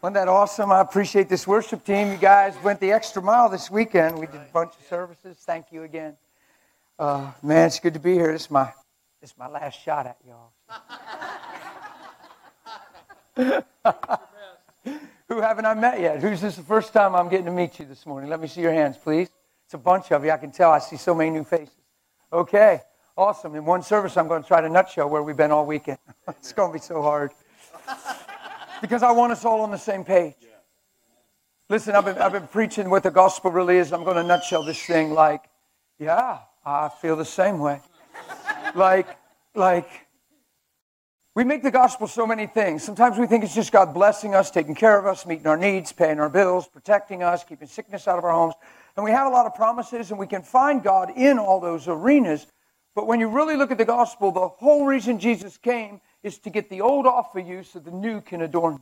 Wasn't that awesome? I appreciate this worship team. You guys went the extra mile this weekend. We did a bunch of services. Thank you again. Uh, man, it's good to be here. This is my, this is my last shot at y'all. Who haven't I met yet? Who's this the first time I'm getting to meet you this morning? Let me see your hands, please. It's a bunch of you. I can tell. I see so many new faces. Okay, awesome. In one service, I'm going to try to nutshell where we've been all weekend. it's going to be so hard because I want us all on the same page. Listen, I've been, I've been preaching what the gospel really is. I'm going to nutshell this thing like, yeah, I feel the same way. like, like, we make the gospel so many things. Sometimes we think it's just God blessing us, taking care of us, meeting our needs, paying our bills, protecting us, keeping sickness out of our homes. And we have a lot of promises, and we can find God in all those arenas. But when you really look at the gospel, the whole reason Jesus came is to get the old off of you so the new can adorn you.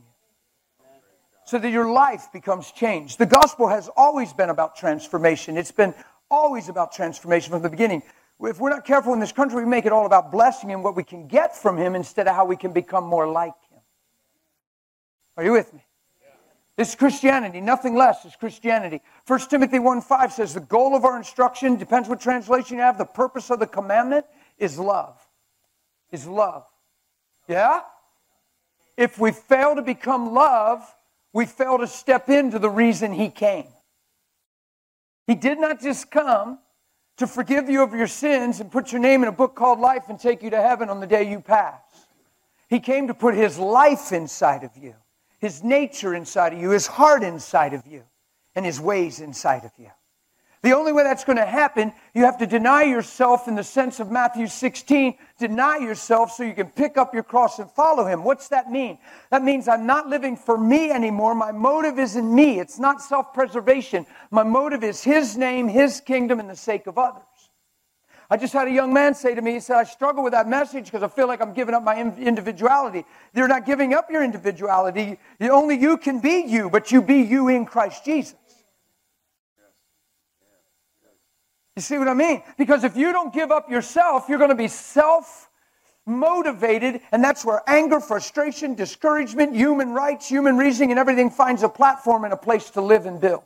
So that your life becomes changed. The gospel has always been about transformation. It's been always about transformation from the beginning. If we're not careful in this country, we make it all about blessing and what we can get from Him instead of how we can become more like Him. Are you with me? This is Christianity. Nothing less is Christianity. 1 Timothy 1 5 says the goal of our instruction, depends what translation you have, the purpose of the commandment is love. Is love. Yeah? If we fail to become love, we fail to step into the reason He came. He did not just come to forgive you of your sins and put your name in a book called life and take you to heaven on the day you pass. He came to put His life inside of you, His nature inside of you, His heart inside of you, and His ways inside of you. The only way that's going to happen, you have to deny yourself in the sense of Matthew 16. Deny yourself so you can pick up your cross and follow him. What's that mean? That means I'm not living for me anymore. My motive is in me. It's not self preservation. My motive is his name, his kingdom, and the sake of others. I just had a young man say to me, he said, I struggle with that message because I feel like I'm giving up my individuality. You're not giving up your individuality. Only you can be you, but you be you in Christ Jesus. You see what I mean? Because if you don't give up yourself, you're going to be self motivated, and that's where anger, frustration, discouragement, human rights, human reasoning, and everything finds a platform and a place to live and build.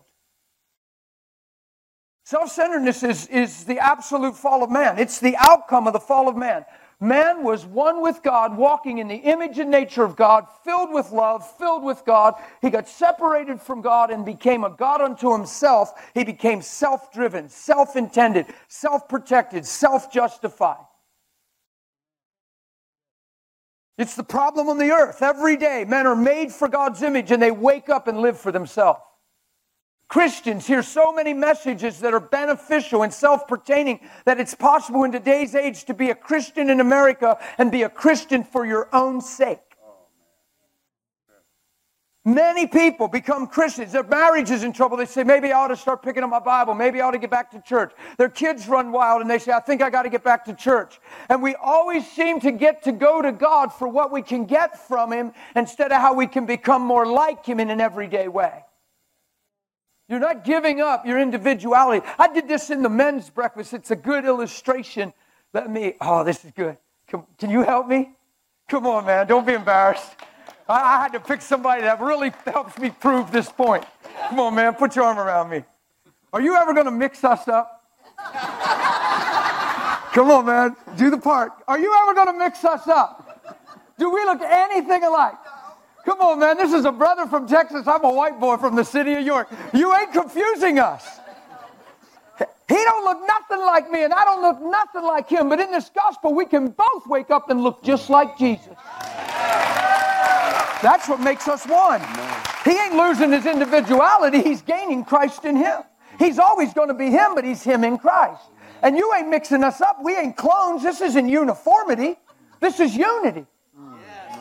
Self centeredness is, is the absolute fall of man, it's the outcome of the fall of man. Man was one with God, walking in the image and nature of God, filled with love, filled with God. He got separated from God and became a God unto himself. He became self driven, self intended, self protected, self justified. It's the problem on the earth. Every day, men are made for God's image and they wake up and live for themselves. Christians hear so many messages that are beneficial and self pertaining that it's possible in today's age to be a Christian in America and be a Christian for your own sake. Many people become Christians. Their marriage is in trouble. They say, maybe I ought to start picking up my Bible. Maybe I ought to get back to church. Their kids run wild and they say, I think I got to get back to church. And we always seem to get to go to God for what we can get from Him instead of how we can become more like Him in an everyday way. You're not giving up your individuality. I did this in the men's breakfast. It's a good illustration. Let me, oh, this is good. Can, can you help me? Come on, man. Don't be embarrassed. I, I had to pick somebody that really helps me prove this point. Come on, man. Put your arm around me. Are you ever going to mix us up? Come on, man. Do the part. Are you ever going to mix us up? Do we look anything alike? Come on, man. This is a brother from Texas. I'm a white boy from the city of York. You ain't confusing us. He don't look nothing like me, and I don't look nothing like him. But in this gospel, we can both wake up and look just like Jesus. That's what makes us one. He ain't losing his individuality, he's gaining Christ in him. He's always going to be him, but he's him in Christ. And you ain't mixing us up. We ain't clones. This isn't uniformity, this is unity.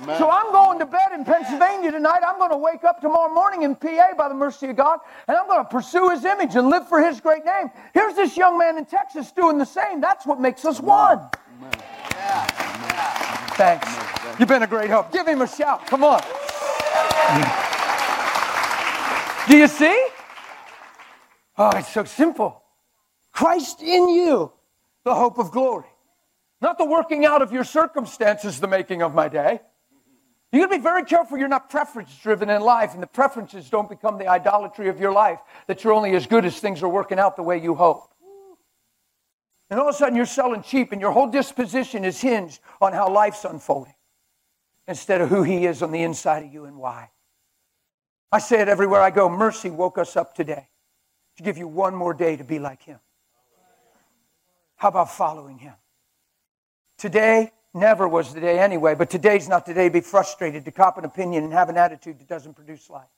Amen. So I'm going to bed in Pennsylvania tonight. I'm going to wake up tomorrow morning in PA by the mercy of God, and I'm going to pursue His image and live for His great name. Here's this young man in Texas doing the same. That's what makes us one. Yeah. Thanks. You've been a great help. Give him a shout. Come on. Do you see? Oh, it's so simple. Christ in you, the hope of glory. Not the working out of your circumstances, the making of my day. You got to be very careful you're not preference driven in life and the preferences don't become the idolatry of your life, that you're only as good as things are working out the way you hope. And all of a sudden you're selling cheap and your whole disposition is hinged on how life's unfolding instead of who He is on the inside of you and why. I say it everywhere I go. Mercy woke us up today to give you one more day to be like Him. How about following Him? Today never was the day anyway, but today's not the day to be frustrated, to cop an opinion, and have an attitude that doesn't produce life.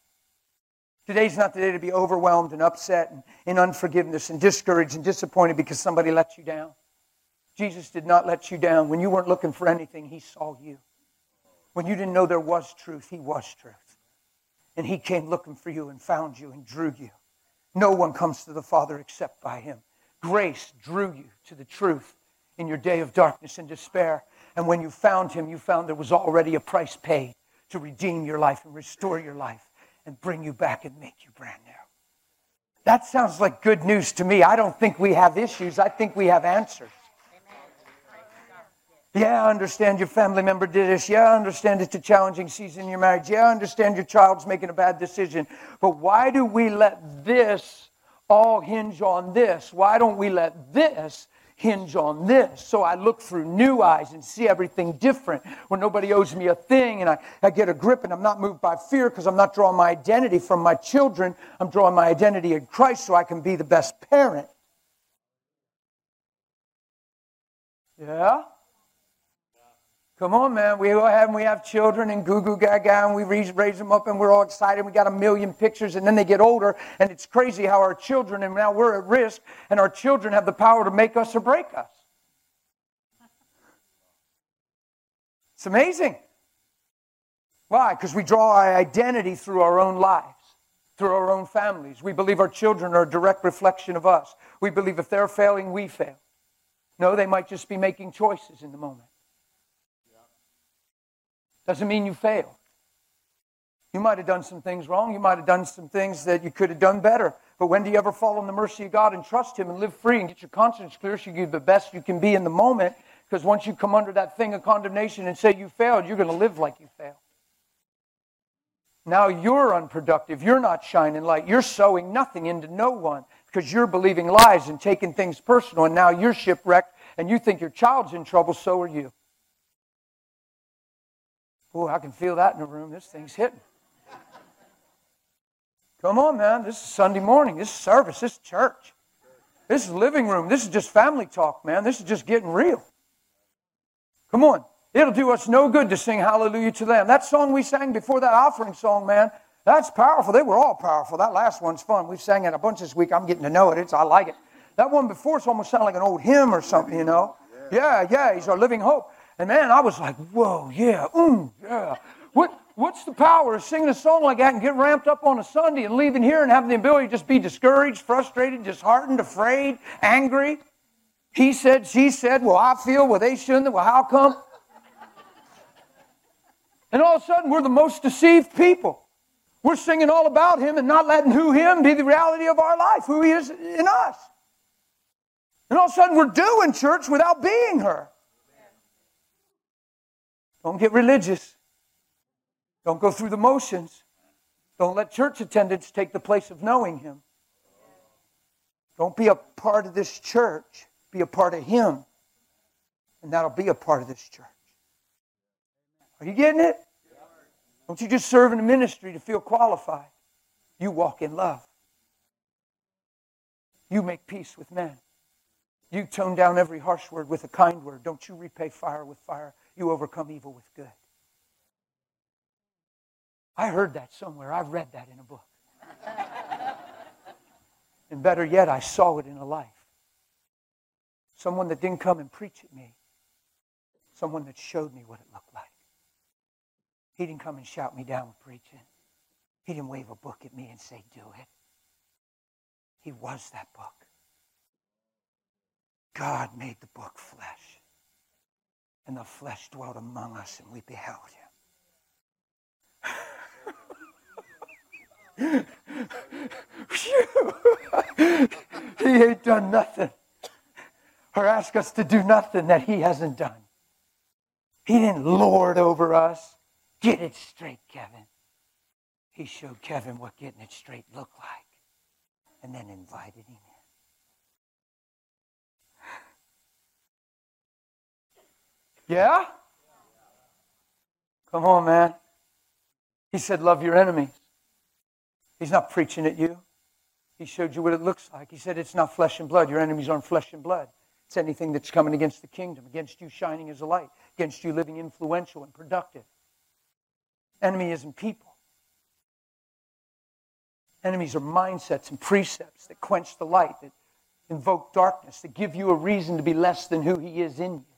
Today's not the day to be overwhelmed and upset and in unforgiveness and discouraged and disappointed because somebody let you down. Jesus did not let you down. When you weren't looking for anything, He saw you. When you didn't know there was truth, He was truth. And He came looking for you and found you and drew you. No one comes to the Father except by Him. Grace drew you to the truth in your day of darkness and despair. And when you found Him, you found there was already a price paid to redeem your life and restore your life and bring you back and make you brand new. That sounds like good news to me. I don't think we have issues, I think we have answers. Yeah, I understand your family member did this. Yeah, I understand it's a challenging season in your marriage. Yeah, I understand your child's making a bad decision. But why do we let this all hinge on this? Why don't we let this hinge on this? So I look through new eyes and see everything different when nobody owes me a thing and I, I get a grip and I'm not moved by fear because I'm not drawing my identity from my children. I'm drawing my identity in Christ so I can be the best parent. Yeah? Come on, man. We go ahead and we have children and goo goo gaga and we raise, raise them up and we're all excited. We got a million pictures and then they get older and it's crazy how our children, and now we're at risk, and our children have the power to make us or break us. It's amazing. Why? Because we draw our identity through our own lives, through our own families. We believe our children are a direct reflection of us. We believe if they're failing, we fail. No, they might just be making choices in the moment. Doesn't mean you failed. You might have done some things wrong. You might have done some things that you could have done better. But when do you ever fall on the mercy of God and trust Him and live free and get your conscience clear so you give the best you can be in the moment? Because once you come under that thing of condemnation and say you failed, you're going to live like you failed. Now you're unproductive. You're not shining light. You're sowing nothing into no one because you're believing lies and taking things personal. And now you're shipwrecked and you think your child's in trouble, so are you. Oh, I can feel that in the room. This thing's hitting. Come on, man. This is Sunday morning. This is service. This is church. This is living room. This is just family talk, man. This is just getting real. Come on. It'll do us no good to sing hallelujah to them. That song we sang before that offering song, man, that's powerful. They were all powerful. That last one's fun. We've sang it a bunch this week. I'm getting to know it. It's, I like it. That one before it's almost sounded like an old hymn or something, you know. Yeah, yeah, he's our living hope. And man, I was like, whoa, yeah, mm, yeah. What, what's the power of singing a song like that and getting ramped up on a Sunday and leaving here and having the ability to just be discouraged, frustrated, disheartened, afraid, angry? He said, she said, well, I feel, well, they shouldn't, well, how come? And all of a sudden, we're the most deceived people. We're singing all about Him and not letting who Him be the reality of our life, who He is in us. And all of a sudden, we're doing church without being her. Don't get religious. Don't go through the motions. Don't let church attendance take the place of knowing Him. Don't be a part of this church. Be a part of Him. And that'll be a part of this church. Are you getting it? Don't you just serve in the ministry to feel qualified. You walk in love. You make peace with men. You tone down every harsh word with a kind word. Don't you repay fire with fire. You overcome evil with good. I heard that somewhere. I read that in a book. and better yet, I saw it in a life. Someone that didn't come and preach at me, someone that showed me what it looked like. He didn't come and shout me down with preaching. He didn't wave a book at me and say, Do it. He was that book. God made the book flesh and the flesh dwelt among us, and we beheld him. he ain't done nothing or asked us to do nothing that he hasn't done. He didn't lord over us. Get it straight, Kevin. He showed Kevin what getting it straight looked like and then invited him in. Yeah? Come on, man. He said, Love your enemies. He's not preaching at you. He showed you what it looks like. He said, It's not flesh and blood. Your enemies aren't flesh and blood. It's anything that's coming against the kingdom, against you shining as a light, against you living influential and productive. Enemy isn't people. Enemies are mindsets and precepts that quench the light, that invoke darkness, that give you a reason to be less than who He is in you.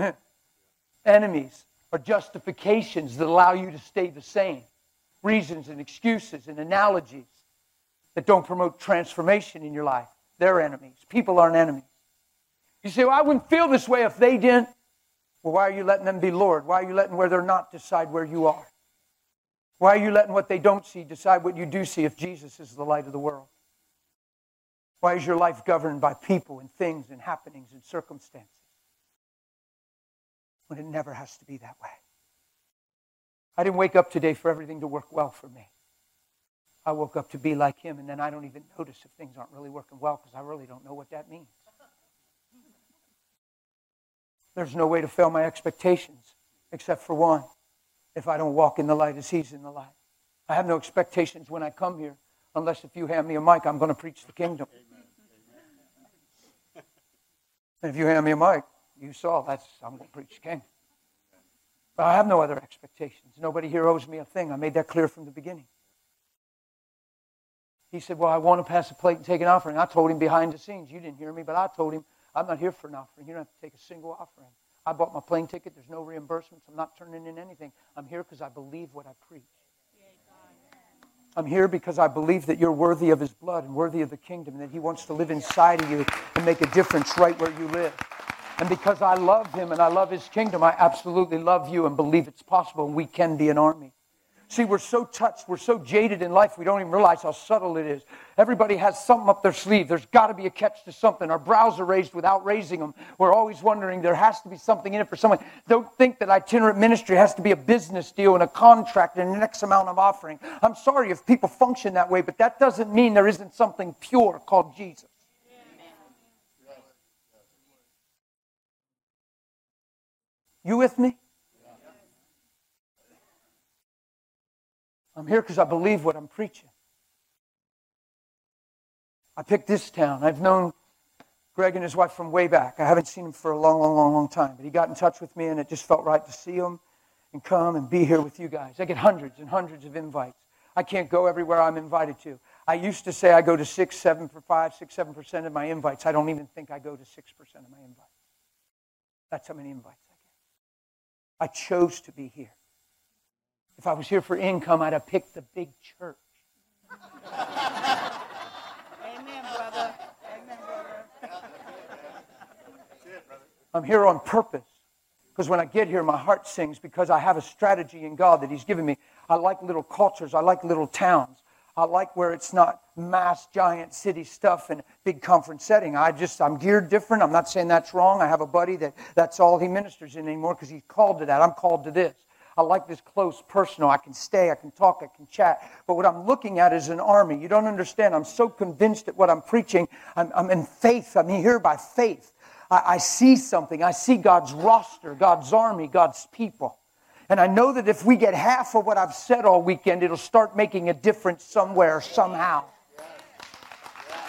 Enemies are justifications that allow you to stay the same, reasons and excuses and analogies that don't promote transformation in your life. They're enemies. People aren't enemies. You say, well, I wouldn't feel this way if they didn't. Well, why are you letting them be Lord? Why are you letting where they're not decide where you are? Why are you letting what they don't see decide what you do see if Jesus is the light of the world? Why is your life governed by people and things and happenings and circumstances when it never has to be that way? I didn't wake up today for everything to work well for me. I woke up to be like him, and then I don't even notice if things aren't really working well because I really don't know what that means. There's no way to fail my expectations except for one if I don't walk in the light as He's in the light. I have no expectations when I come here, unless if you hand me a mic, I'm going to preach the kingdom. And if you hand me a mic, you saw that's I'm going to preach kingdom. But I have no other expectations. Nobody here owes me a thing. I made that clear from the beginning. He said, Well, I want to pass a plate and take an offering. I told him behind the scenes. You didn't hear me, but I told him, I'm not here for an offering. You don't have to take a single offering. I bought my plane ticket. There's no reimbursements. I'm not turning in anything. I'm here because I believe what I preach. I'm here because I believe that you're worthy of his blood and worthy of the kingdom, and that he wants to live inside of you and make a difference right where you live. And because I love him and I love his kingdom, I absolutely love you and believe it's possible and we can be an army. See, we're so touched, we're so jaded in life, we don't even realize how subtle it is. Everybody has something up their sleeve. There's got to be a catch to something. Our brows are raised without raising them. We're always wondering there has to be something in it for someone. Don't think that itinerant ministry has to be a business deal and a contract and an X amount of offering. I'm sorry if people function that way, but that doesn't mean there isn't something pure called Jesus. You with me? I'm here because I believe what I'm preaching. I picked this town. I've known Greg and his wife from way back. I haven't seen him for a long, long, long, long time. But he got in touch with me, and it just felt right to see him and come and be here with you guys. I get hundreds and hundreds of invites. I can't go everywhere I'm invited to. I used to say I go to six, seven for five, six, seven percent of my invites. I don't even think I go to six percent of my invites. That's how many invites I chose to be here. If I was here for income, I'd have picked the big church. Amen, brother. Amen, brother. I'm here on purpose. Because when I get here, my heart sings because I have a strategy in God that He's given me. I like little cultures. I like little towns. I like where it's not mass, giant city stuff and big conference setting. I just, I'm geared different. I'm not saying that's wrong. I have a buddy that that's all he ministers in anymore because he's called to that. I'm called to this. I like this close personal. I can stay, I can talk, I can chat. But what I'm looking at is an army. You don't understand. I'm so convinced at what I'm preaching. I'm, I'm in faith. I'm here by faith. I, I see something. I see God's roster, God's army, God's people. And I know that if we get half of what I've said all weekend, it'll start making a difference somewhere, somehow.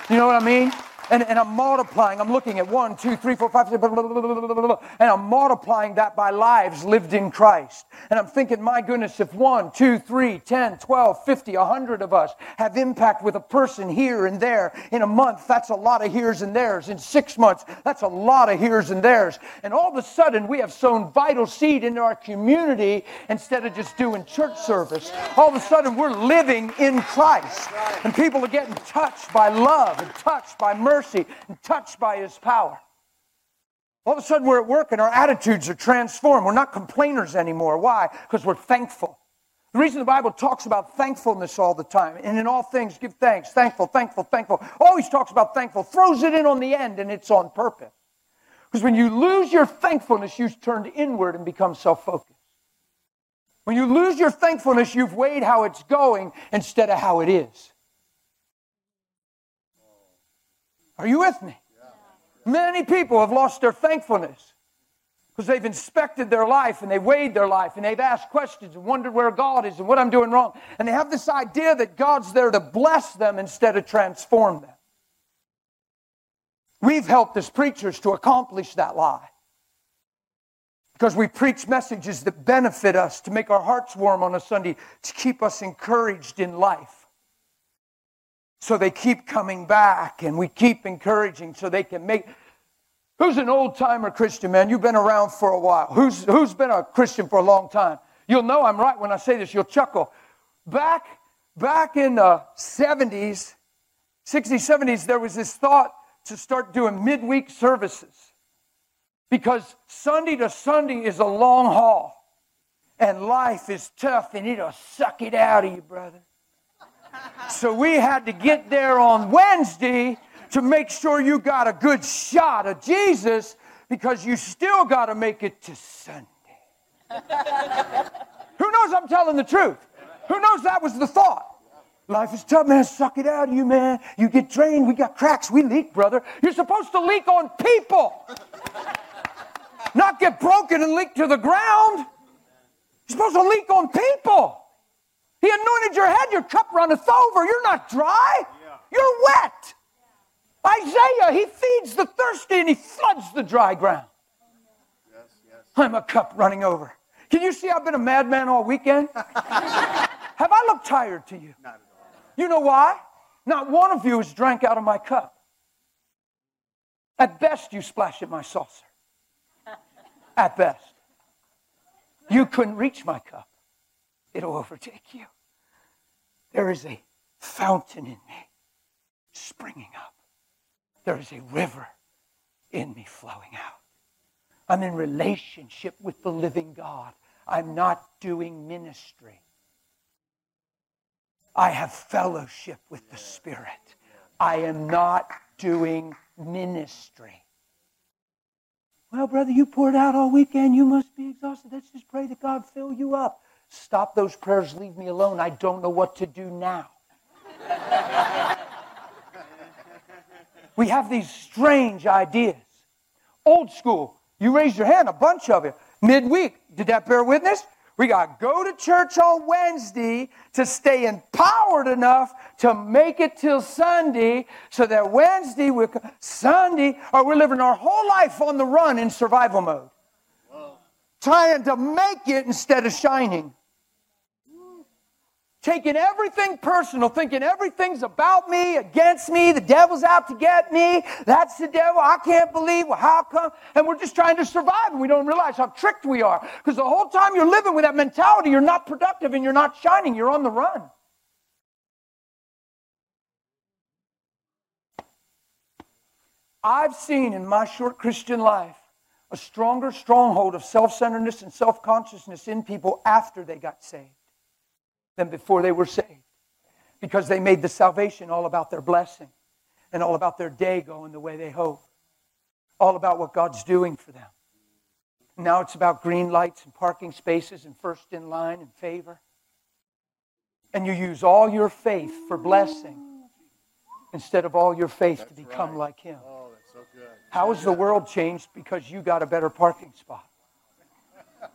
You know what I mean? And, and I'm multiplying. I'm looking at one, two, three, four, five, six, blah, blah, blah, and I'm multiplying that by lives lived in Christ. And I'm thinking, my goodness, if one, two, three, ten, twelve, fifty, a hundred of us have impact with a person here and there in a month, that's a lot of here's and there's. In six months, that's a lot of here's and there's. And all of a sudden, we have sown vital seed into our community instead of just doing church service. All of a sudden, we're living in Christ. And people are getting touched by love and touched by mercy mercy and touched by his power. All of a sudden, we're at work and our attitudes are transformed. We're not complainers anymore. Why? Because we're thankful. The reason the Bible talks about thankfulness all the time, and in all things give thanks, thankful, thankful, thankful, always talks about thankful, throws it in on the end, and it's on purpose. Because when you lose your thankfulness, you've turned inward and become self focused. When you lose your thankfulness, you've weighed how it's going instead of how it is. Are you with me? Many people have lost their thankfulness because they've inspected their life and they've weighed their life and they've asked questions and wondered where God is and what I'm doing wrong. And they have this idea that God's there to bless them instead of transform them. We've helped as preachers to accomplish that lie because we preach messages that benefit us, to make our hearts warm on a Sunday, to keep us encouraged in life. So they keep coming back and we keep encouraging so they can make. Who's an old timer Christian, man? You've been around for a while. Who's, who's been a Christian for a long time? You'll know I'm right when I say this. You'll chuckle. Back, back in the 70s, 60s, 70s, there was this thought to start doing midweek services because Sunday to Sunday is a long haul and life is tough and it'll suck it out of you, brother. So we had to get there on Wednesday to make sure you got a good shot of Jesus because you still got to make it to Sunday. Who knows I'm telling the truth? Who knows that was the thought? Life is tough, man. Suck it out of you, man. You get drained. We got cracks. We leak, brother. You're supposed to leak on people, not get broken and leak to the ground. You're supposed to leak on people. He anointed your head. Your cup runneth over. You're not dry. You're wet. Isaiah, he feeds the thirsty and he floods the dry ground. Yes, yes. I'm a cup running over. Can you see I've been a madman all weekend? Have I looked tired to you? You know why? Not one of you has drank out of my cup. At best, you splash at my saucer. At best. You couldn't reach my cup. It'll overtake you. There is a fountain in me springing up. There is a river in me flowing out. I'm in relationship with the living God. I'm not doing ministry. I have fellowship with the Spirit. I am not doing ministry. Well, brother, you poured out all weekend. You must be exhausted. Let's just pray that God fill you up. Stop those prayers. Leave me alone. I don't know what to do now. we have these strange ideas. Old school. You raised your hand, a bunch of you. Midweek. Did that bear witness? We got to go to church on Wednesday to stay empowered enough to make it till Sunday so that Wednesday, we Sunday, or we're living our whole life on the run in survival mode. Whoa. Trying to make it instead of shining taking everything personal, thinking everything's about me, against me, the devil's out to get me, that's the devil, I can't believe, well, how come? And we're just trying to survive and we don't realize how tricked we are. Because the whole time you're living with that mentality, you're not productive and you're not shining, you're on the run. I've seen in my short Christian life a stronger stronghold of self centeredness and self consciousness in people after they got saved than before they were saved because they made the salvation all about their blessing and all about their day going the way they hope, all about what God's doing for them. Now it's about green lights and parking spaces and first in line and favor. And you use all your faith for blessing instead of all your faith that's to become right. like Him. Oh, so How has the world changed because you got a better parking spot?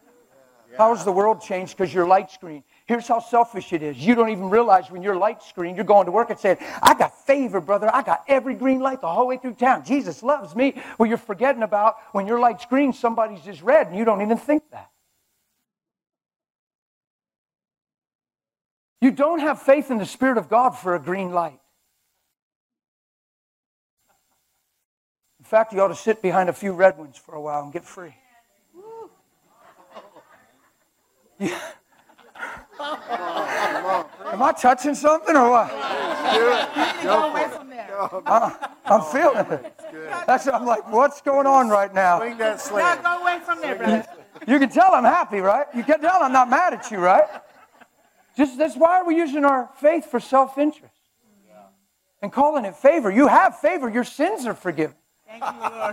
How has the world changed because your light screen? Here's how selfish it is. You don't even realize when you're light screen, you're going to work and saying, I got favor, brother. I got every green light the whole way through town. Jesus loves me. Well, you're forgetting about when your light screen, somebody's just red and you don't even think that. You don't have faith in the Spirit of God for a green light. In fact, you ought to sit behind a few red ones for a while and get free. Yeah. Am I touching something or what? Go away from there. Uh, I'm feeling it. That's I'm like, what's going on right now? Swing that sling. Now go away from there, brother. You can tell I'm happy, right? You can tell I'm not mad at you, right? Just that's why we're using our faith for self-interest and calling it favor. You have favor. Your sins are forgiven.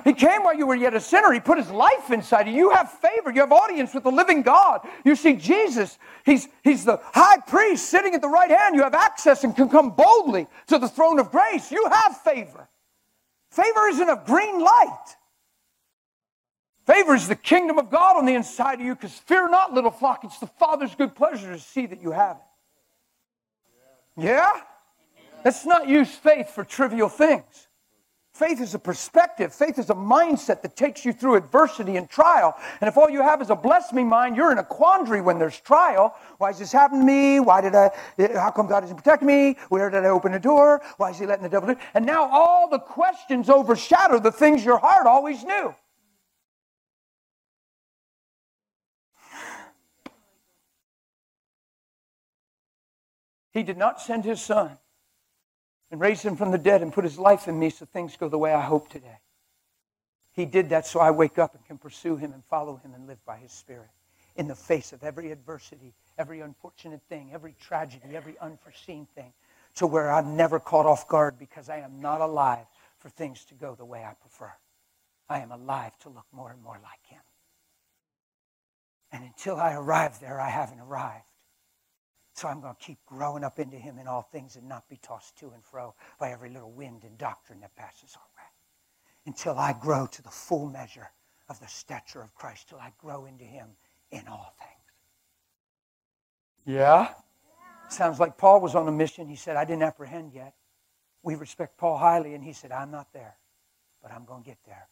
He came while you were yet a sinner. He put his life inside you. You have favor. You have audience with the living God. You see Jesus. He's, he's the high priest sitting at the right hand. You have access and can come boldly to the throne of grace. You have favor. Favor isn't a green light. Favor is the kingdom of God on the inside of you because fear not, little flock. It's the Father's good pleasure to see that you have it. Yeah? Let's not use faith for trivial things. Faith is a perspective. Faith is a mindset that takes you through adversity and trial. And if all you have is a bless me mind, you're in a quandary when there's trial. Why is this happening to me? Why did I, how come God doesn't protect me? Where did I open the door? Why is he letting the devil do? And now all the questions overshadow the things your heart always knew. He did not send his son and raise him from the dead and put his life in me so things go the way I hope today. He did that so I wake up and can pursue him and follow him and live by his spirit in the face of every adversity, every unfortunate thing, every tragedy, every unforeseen thing, to where I'm never caught off guard because I am not alive for things to go the way I prefer. I am alive to look more and more like him. And until I arrive there, I haven't arrived. So I'm going to keep growing up into him in all things and not be tossed to and fro by every little wind and doctrine that passes our way. Until I grow to the full measure of the stature of Christ, till I grow into him in all things. Yeah? Sounds like Paul was on a mission. He said, I didn't apprehend yet. We respect Paul highly, and he said, I'm not there, but I'm going to get there.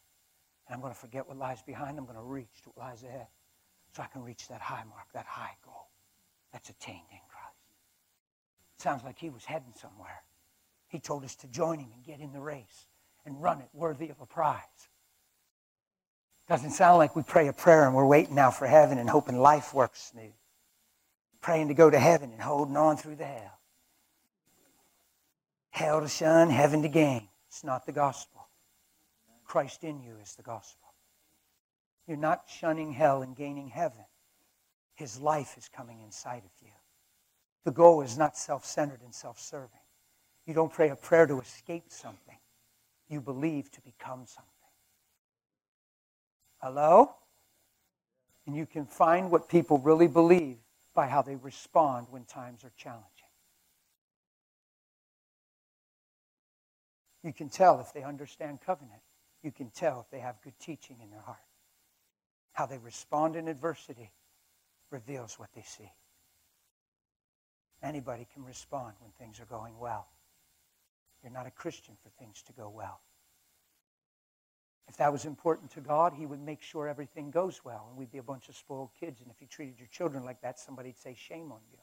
And I'm going to forget what lies behind. I'm going to reach to what lies ahead so I can reach that high mark, that high goal that's attained in Sounds like he was heading somewhere. He told us to join him and get in the race and run it worthy of a prize. Doesn't sound like we pray a prayer and we're waiting now for heaven and hoping life works smooth. Praying to go to heaven and holding on through the hell. Hell to shun, heaven to gain. It's not the gospel. Christ in you is the gospel. You're not shunning hell and gaining heaven. His life is coming inside of you. The goal is not self centered and self serving. You don't pray a prayer to escape something, you believe to become something. Hello? And you can find what people really believe by how they respond when times are challenging. You can tell if they understand covenant. You can tell if they have good teaching in their heart. How they respond in adversity reveals what they see. Anybody can respond when things are going well. You're not a Christian for things to go well. If that was important to God, He would make sure everything goes well, and we'd be a bunch of spoiled kids. And if you treated your children like that, somebody'd say, Shame on you.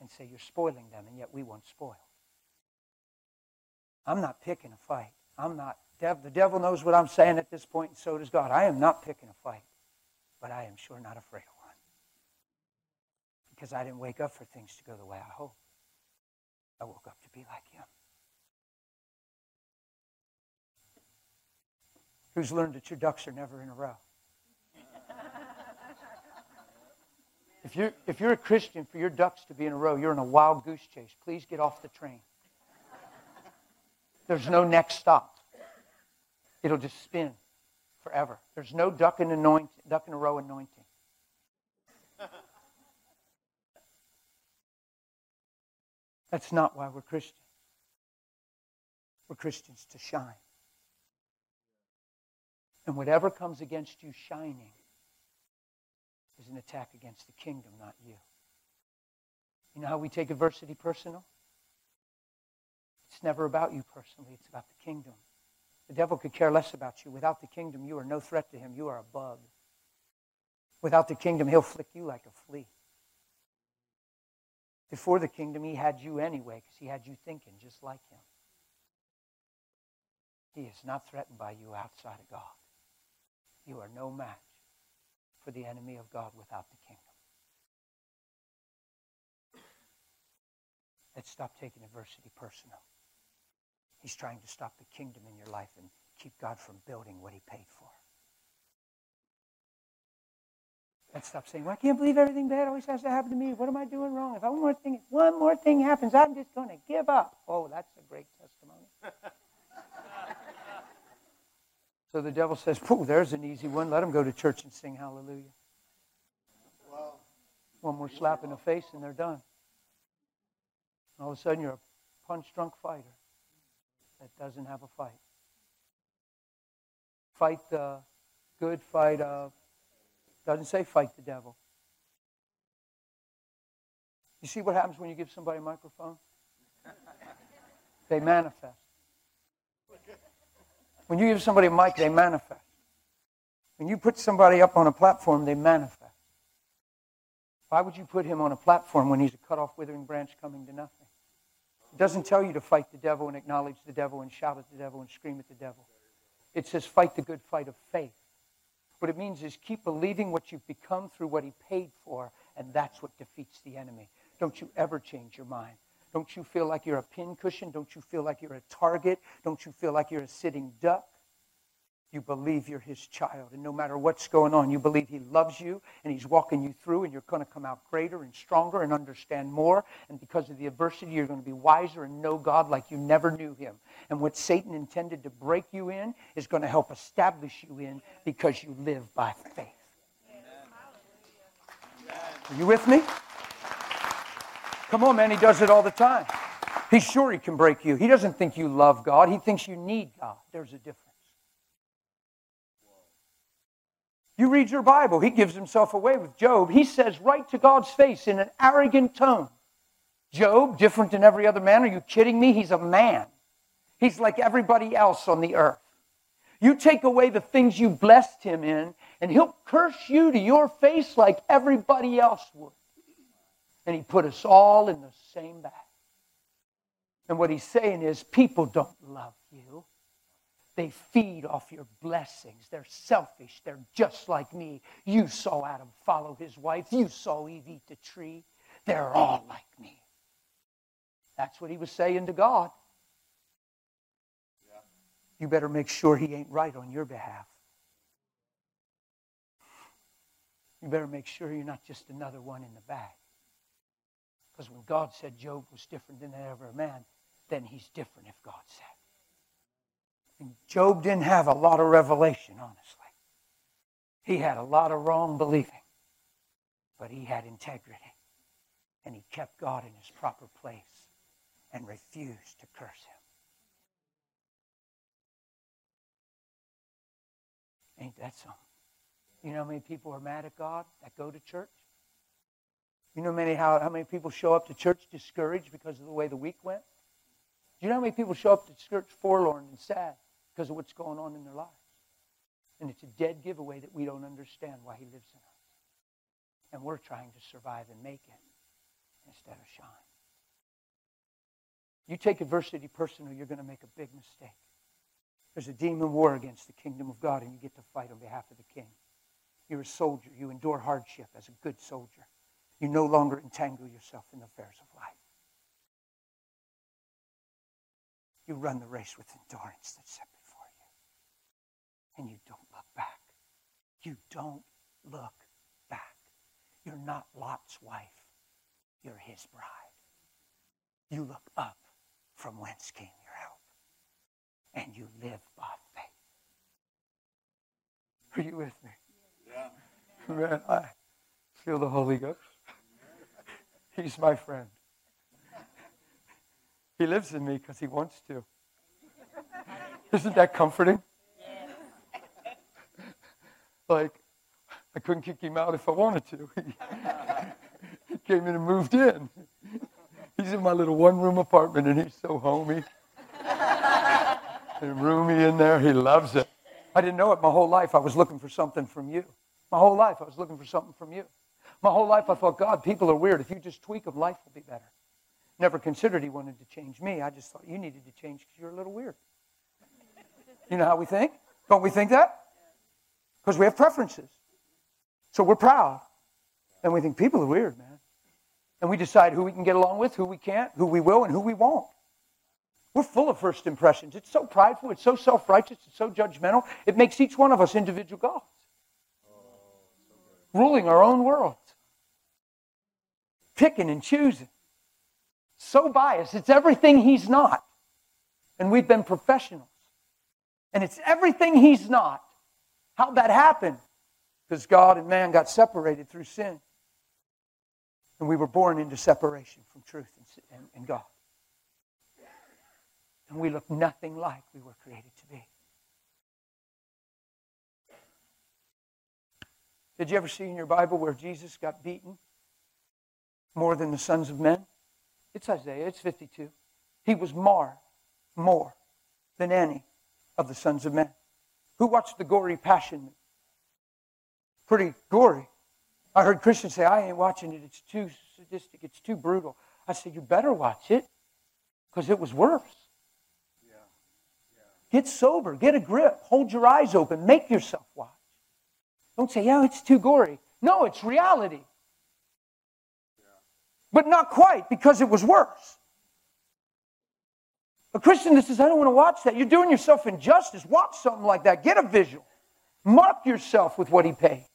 And say, You're spoiling them, and yet we weren't spoiled. I'm not picking a fight. I'm not. the devil knows what I'm saying at this point, and so does God. I am not picking a fight, but I am sure not afraid of because I didn't wake up for things to go the way I hoped. I woke up to be like Him. Who's learned that your ducks are never in a row? If you're, if you're a Christian, for your ducks to be in a row, you're in a wild goose chase. Please get off the train. There's no next stop. It'll just spin forever. There's no duck in, anoint, duck in a row anointing. That's not why we're Christians. We're Christians to shine. And whatever comes against you shining is an attack against the kingdom, not you. You know how we take adversity personal? It's never about you personally, it's about the kingdom. The devil could care less about you. Without the kingdom, you are no threat to him. You are a bug. Without the kingdom, he'll flick you like a flea. Before the kingdom, he had you anyway because he had you thinking just like him. He is not threatened by you outside of God. You are no match for the enemy of God without the kingdom. Let's stop taking adversity personal. He's trying to stop the kingdom in your life and keep God from building what he paid for. Let's stop saying, well, I can't believe everything bad always has to happen to me. What am I doing wrong? If one more thing, one more thing happens, I'm just going to give up. Oh, that's a great testimony. So the devil says, Pooh, there's an easy one. Let him go to church and sing hallelujah. One more slap in the face and they're done. All of a sudden, you're a punch drunk fighter that doesn't have a fight. Fight the good fight of, doesn't say fight the devil. You see what happens when you give somebody a microphone? They manifest. When you give somebody a mic, they manifest. When you put somebody up on a platform, they manifest. Why would you put him on a platform when he's a cut off, withering branch coming to nothing? It doesn't tell you to fight the devil and acknowledge the devil and shout at the devil and scream at the devil. It says fight the good fight of faith. What it means is keep believing what you've become through what he paid for, and that's what defeats the enemy. Don't you ever change your mind. Don't you feel like you're a pincushion? Don't you feel like you're a target? Don't you feel like you're a sitting duck? You believe you're his child. And no matter what's going on, you believe he loves you and he's walking you through, and you're going to come out greater and stronger and understand more. And because of the adversity, you're going to be wiser and know God like you never knew him. And what Satan intended to break you in is going to help establish you in because you live by faith. Are you with me? Come on, man. He does it all the time. He's sure he can break you. He doesn't think you love God, he thinks you need God. There's a difference. You read your Bible, he gives himself away with Job. He says right to God's face in an arrogant tone Job, different than every other man. Are you kidding me? He's a man. He's like everybody else on the earth. You take away the things you blessed him in, and he'll curse you to your face like everybody else would. And he put us all in the same bag. And what he's saying is, people don't love you. They feed off your blessings. They're selfish. They're just like me. You saw Adam follow his wife. You saw Eve eat the tree. They're all like me. That's what he was saying to God. You better make sure he ain't right on your behalf. You better make sure you're not just another one in the bag. Because when God said Job was different than ever a man, then he's different if God said. And Job didn't have a lot of revelation, honestly. He had a lot of wrong believing, but he had integrity. And he kept God in his proper place and refused to curse him. Ain't that something? You know how many people are mad at God that go to church? You know many how, how many people show up to church discouraged because of the way the week went? Do you know how many people show up to church forlorn and sad? Because of what's going on in their lives. And it's a dead giveaway that we don't understand why he lives in us. And we're trying to survive and make it instead of shine. You take adversity personal, you're going to make a big mistake. There's a demon war against the kingdom of God, and you get to fight on behalf of the king. You're a soldier. You endure hardship as a good soldier. You no longer entangle yourself in the affairs of life. You run the race with endurance that's set and you don't look back. You don't look back. You're not Lot's wife. You're his bride. You look up from whence came your help. And you live by faith. Are you with me? Yeah. Man, I feel the Holy Ghost. He's my friend. He lives in me because he wants to. Isn't that comforting? Like I couldn't kick him out if I wanted to. he came in and moved in. He's in my little one room apartment and he's so homey. and roomy in there. He loves it. I didn't know it my whole life. I was looking for something from you. My whole life I was looking for something from you. My whole life I thought, God, people are weird. If you just tweak them, life will be better. Never considered he wanted to change me. I just thought you needed to change because you're a little weird. You know how we think? Don't we think that? Because we have preferences. So we're proud. And we think people are weird, man. And we decide who we can get along with, who we can't, who we will, and who we won't. We're full of first impressions. It's so prideful, it's so self righteous, it's so judgmental. It makes each one of us individual gods, ruling our own world, picking and choosing. So biased, it's everything he's not. And we've been professionals. And it's everything he's not. How'd that happen? Because God and man got separated through sin. And we were born into separation from truth and, and God. And we look nothing like we were created to be. Did you ever see in your Bible where Jesus got beaten more than the sons of men? It's Isaiah, it's 52. He was marred more than any of the sons of men. Who watched the gory passion? Pretty gory. I heard Christians say, I ain't watching it. It's too sadistic. It's too brutal. I said, You better watch it because it was worse. Yeah. Yeah. Get sober. Get a grip. Hold your eyes open. Make yourself watch. Don't say, Yeah, it's too gory. No, it's reality. Yeah. But not quite because it was worse. A Christian that says, I don't want to watch that, you're doing yourself injustice. Watch something like that. Get a visual. Mark yourself with what he paid.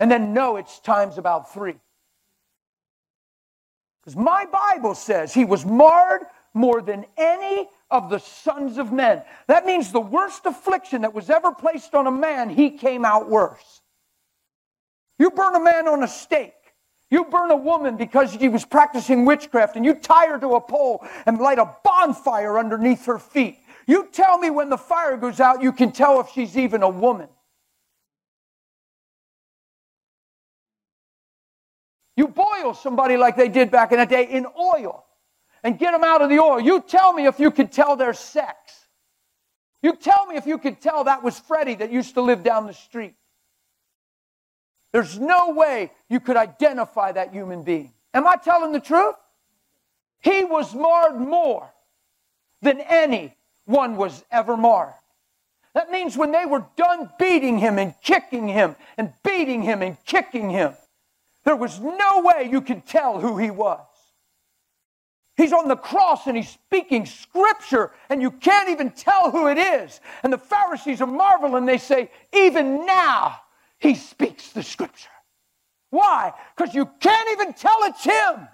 And then know it's times about three. Because my Bible says he was marred more than any of the sons of men. That means the worst affliction that was ever placed on a man, he came out worse. You burn a man on a stake. You burn a woman because she was practicing witchcraft and you tie her to a pole and light a bonfire underneath her feet. You tell me when the fire goes out, you can tell if she's even a woman. You boil somebody like they did back in the day in oil and get them out of the oil. You tell me if you could tell their sex. You tell me if you could tell that was Freddie that used to live down the street. There's no way you could identify that human being. Am I telling the truth? He was marred more than any one was ever marred. That means when they were done beating him and kicking him and beating him and kicking him, there was no way you could tell who he was. He's on the cross and he's speaking scripture, and you can't even tell who it is. And the Pharisees are marveling. They say, Even now, he speaks the scripture. Why? Because you can't even tell it's him.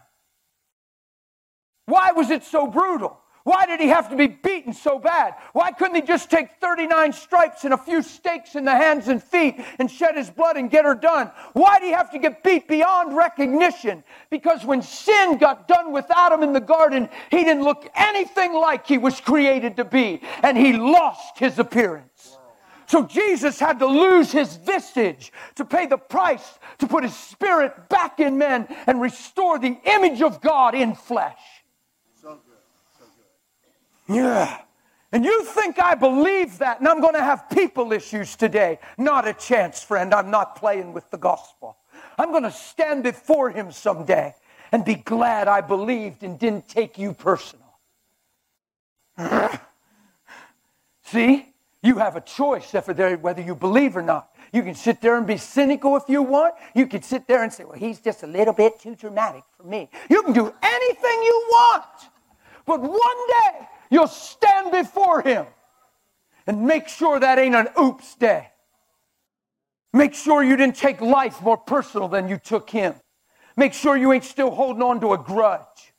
Why was it so brutal? Why did he have to be beaten so bad? Why couldn't he just take 39 stripes and a few stakes in the hands and feet and shed his blood and get her done? Why did he have to get beat beyond recognition? Because when sin got done with Adam in the garden, he didn't look anything like he was created to be, and he lost his appearance. So Jesus had to lose his visage to pay the price to put his spirit back in men and restore the image of God in flesh. So good. So good. Yeah. And you think I believe that and I'm going to have people issues today? Not a chance, friend. I'm not playing with the gospel. I'm going to stand before him someday and be glad I believed and didn't take you personal. See? You have a choice whether you believe or not. You can sit there and be cynical if you want. You can sit there and say, well, he's just a little bit too dramatic for me. You can do anything you want. But one day, you'll stand before him and make sure that ain't an oops day. Make sure you didn't take life more personal than you took him. Make sure you ain't still holding on to a grudge.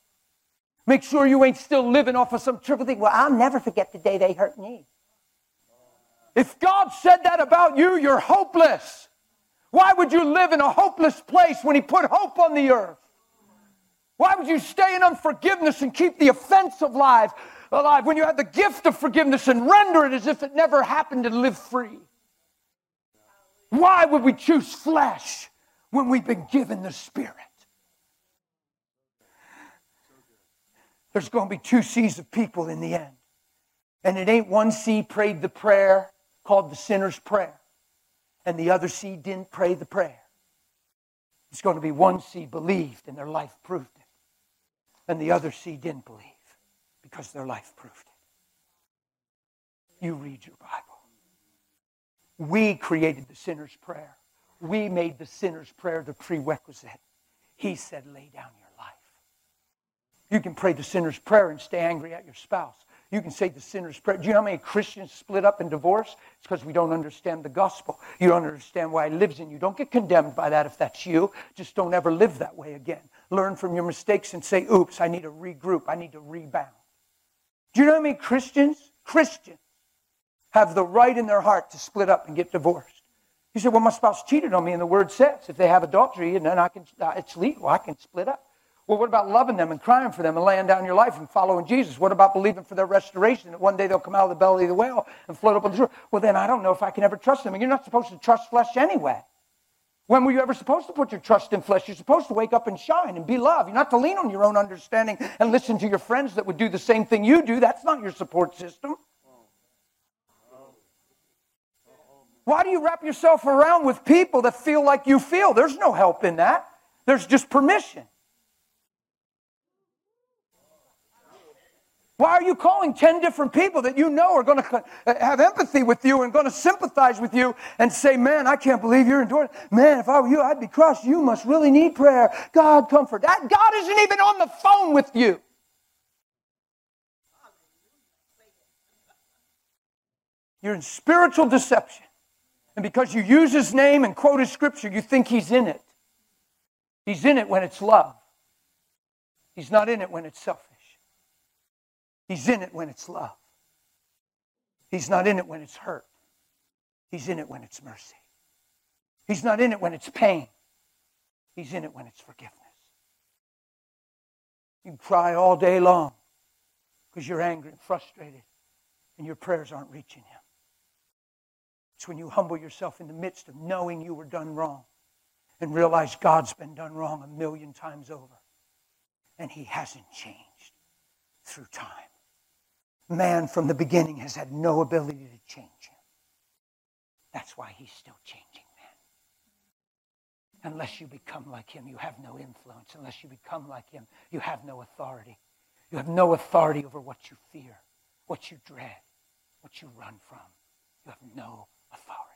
Make sure you ain't still living off of some trivial thing. Well, I'll never forget the day they hurt me. If God said that about you, you're hopeless. Why would you live in a hopeless place when He put hope on the earth? Why would you stay in unforgiveness and keep the offense alive, alive when you have the gift of forgiveness and render it as if it never happened and live free? Why would we choose flesh when we've been given the Spirit? There's going to be two seas of people in the end. And it ain't one sea prayed the prayer called the sinner's prayer. And the other seed didn't pray the prayer. It's going to be one seed believed and their life proved it. And the other seed didn't believe because their life proved it. You read your Bible. We created the sinner's prayer. We made the sinner's prayer the prerequisite. He said, lay down your life. You can pray the sinner's prayer and stay angry at your spouse. You can say the sinner's prayer. Do you know how many Christians split up and divorce? It's because we don't understand the gospel. You don't understand why it lives in you. Don't get condemned by that if that's you. Just don't ever live that way again. Learn from your mistakes and say, oops, I need to regroup. I need to rebound. Do you know how many Christians, Christians, have the right in their heart to split up and get divorced. You say, well, my spouse cheated on me, and the word says if they have adultery, and then I can, uh, it's legal, I can split up. Well, what about loving them and crying for them and laying down your life and following Jesus? What about believing for their restoration that one day they'll come out of the belly of the whale and float up on the shore? Well, then I don't know if I can ever trust them. And you're not supposed to trust flesh anyway. When were you ever supposed to put your trust in flesh? You're supposed to wake up and shine and be loved. You're not to lean on your own understanding and listen to your friends that would do the same thing you do. That's not your support system. Why do you wrap yourself around with people that feel like you feel? There's no help in that. There's just permission. Why are you calling 10 different people that you know are going to uh, have empathy with you and going to sympathize with you and say, Man, I can't believe you're enduring. Man, if I were you, I'd be crushed. You must really need prayer. God, comfort. That God isn't even on the phone with you. You're in spiritual deception. And because you use his name and quote his scripture, you think he's in it. He's in it when it's love. He's not in it when it's selfish. He's in it when it's love. He's not in it when it's hurt. He's in it when it's mercy. He's not in it when it's pain. He's in it when it's forgiveness. You cry all day long because you're angry and frustrated and your prayers aren't reaching him. It's when you humble yourself in the midst of knowing you were done wrong and realize God's been done wrong a million times over. And he hasn't changed through time. Man from the beginning has had no ability to change him. That's why he's still changing man. Unless you become like him, you have no influence. Unless you become like him, you have no authority. You have no authority over what you fear, what you dread, what you run from. You have no authority.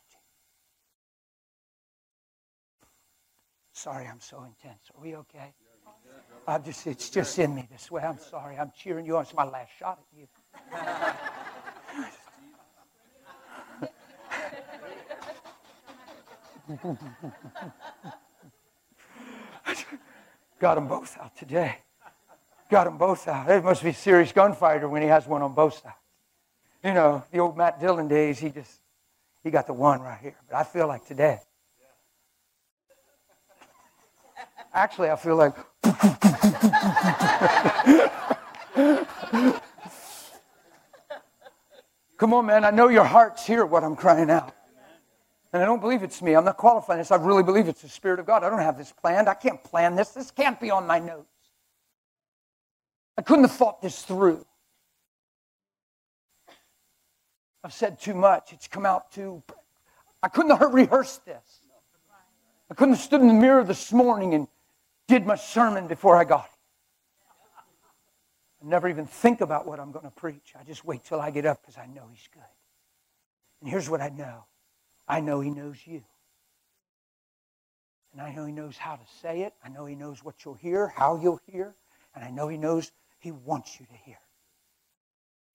Sorry, I'm so intense. Are we okay? I'm just, it's just in me this way. I'm sorry. I'm cheering you on. It's my last shot at you. Got them both out today. Got them both out. It must be a serious gunfighter when he has one on both sides. You know, the old Matt Dillon days, he just he got the one right here. But I feel like today. Actually, I feel like. Come on, man. I know your hearts hear what I'm crying out. And I don't believe it's me. I'm not qualifying this. I really believe it's the Spirit of God. I don't have this planned. I can't plan this. This can't be on my notes. I couldn't have thought this through. I've said too much. It's come out too. I couldn't have rehearsed this. I couldn't have stood in the mirror this morning and did my sermon before I got it. Never even think about what I'm going to preach. I just wait till I get up because I know He's good. And here's what I know I know He knows you. And I know He knows how to say it. I know He knows what you'll hear, how you'll hear. And I know He knows He wants you to hear.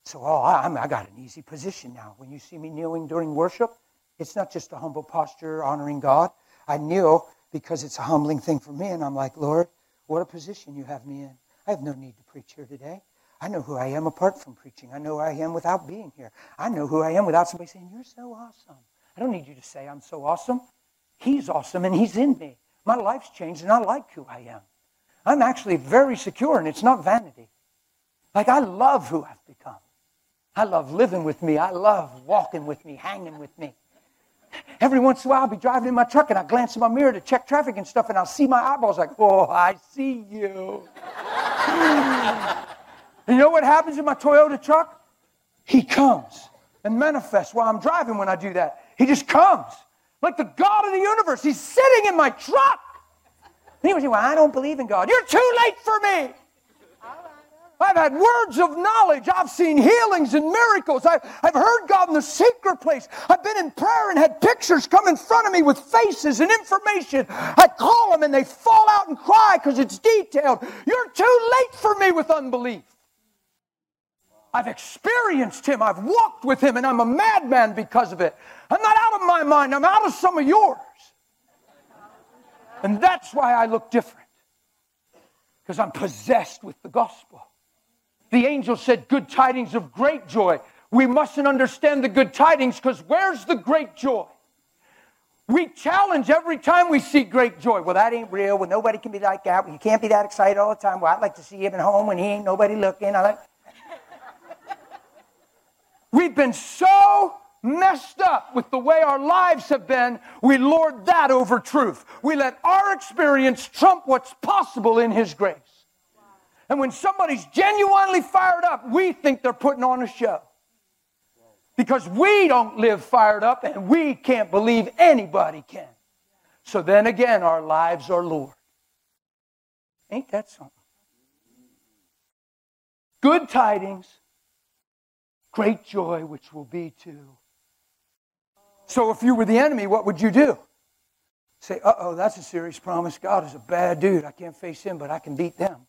So, oh, I, I got an easy position now. When you see me kneeling during worship, it's not just a humble posture honoring God. I kneel because it's a humbling thing for me, and I'm like, Lord, what a position you have me in. I have no need to preach here today. I know who I am apart from preaching. I know who I am without being here. I know who I am without somebody saying, You're so awesome. I don't need you to say I'm so awesome. He's awesome and He's in me. My life's changed and I like who I am. I'm actually very secure and it's not vanity. Like I love who I've become. I love living with me. I love walking with me, hanging with me. Every once in a while, I'll be driving in my truck and I glance in my mirror to check traffic and stuff, and I'll see my eyeballs like, oh, I see you. You know what happens in my Toyota truck? He comes and manifests while I'm driving when I do that. He just comes. Like the God of the universe. He's sitting in my truck. And he was saying, Well, I don't believe in God. You're too late for me. I've had words of knowledge. I've seen healings and miracles. I've, I've heard God in the secret place. I've been in prayer and had pictures come in front of me with faces and information. I call them and they fall out and cry because it's detailed. You're too late for me with unbelief. I've experienced Him. I've walked with Him and I'm a madman because of it. I'm not out of my mind. I'm out of some of yours. And that's why I look different because I'm possessed with the gospel. The angel said, Good tidings of great joy. we mustn't understand the good tidings because where's the great joy? We challenge every time we see great joy. Well, that ain't real. Well, nobody can be like that. Well, you can't be that excited all the time. Well, I'd like to see him at home when he ain't nobody looking. I like. We've been so messed up with the way our lives have been, we lord that over truth. We let our experience trump what's possible in His grace. And when somebody's genuinely fired up, we think they're putting on a show. Because we don't live fired up and we can't believe anybody can. So then again, our lives are lured. Ain't that something? Good tidings, great joy, which will be to so if you were the enemy, what would you do? Say, uh oh, that's a serious promise. God is a bad dude. I can't face him, but I can beat them.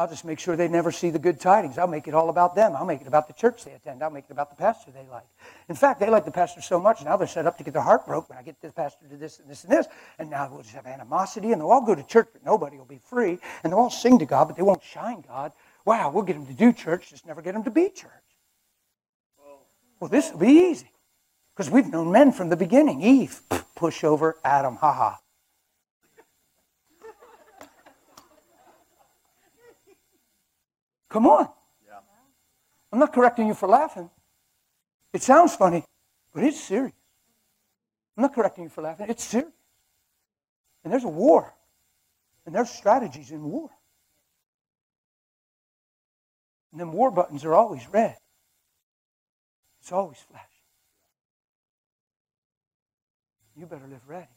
I'll just make sure they never see the good tidings. I'll make it all about them. I'll make it about the church they attend. I'll make it about the pastor they like. In fact, they like the pastor so much, now they're set up to get their heart broke when I get this pastor to this and this and this. And now we'll just have animosity, and they'll all go to church, but nobody will be free. And they'll all sing to God, but they won't shine God. Wow, we'll get them to do church, just never get them to be church. Well, this will be easy. Because we've known men from the beginning. Eve, push over Adam, haha. Come on. Yeah. I'm not correcting you for laughing. It sounds funny, but it's serious. I'm not correcting you for laughing. It's serious. And there's a war. And there's strategies in war. And then war buttons are always red. It's always flashing. You better live ready.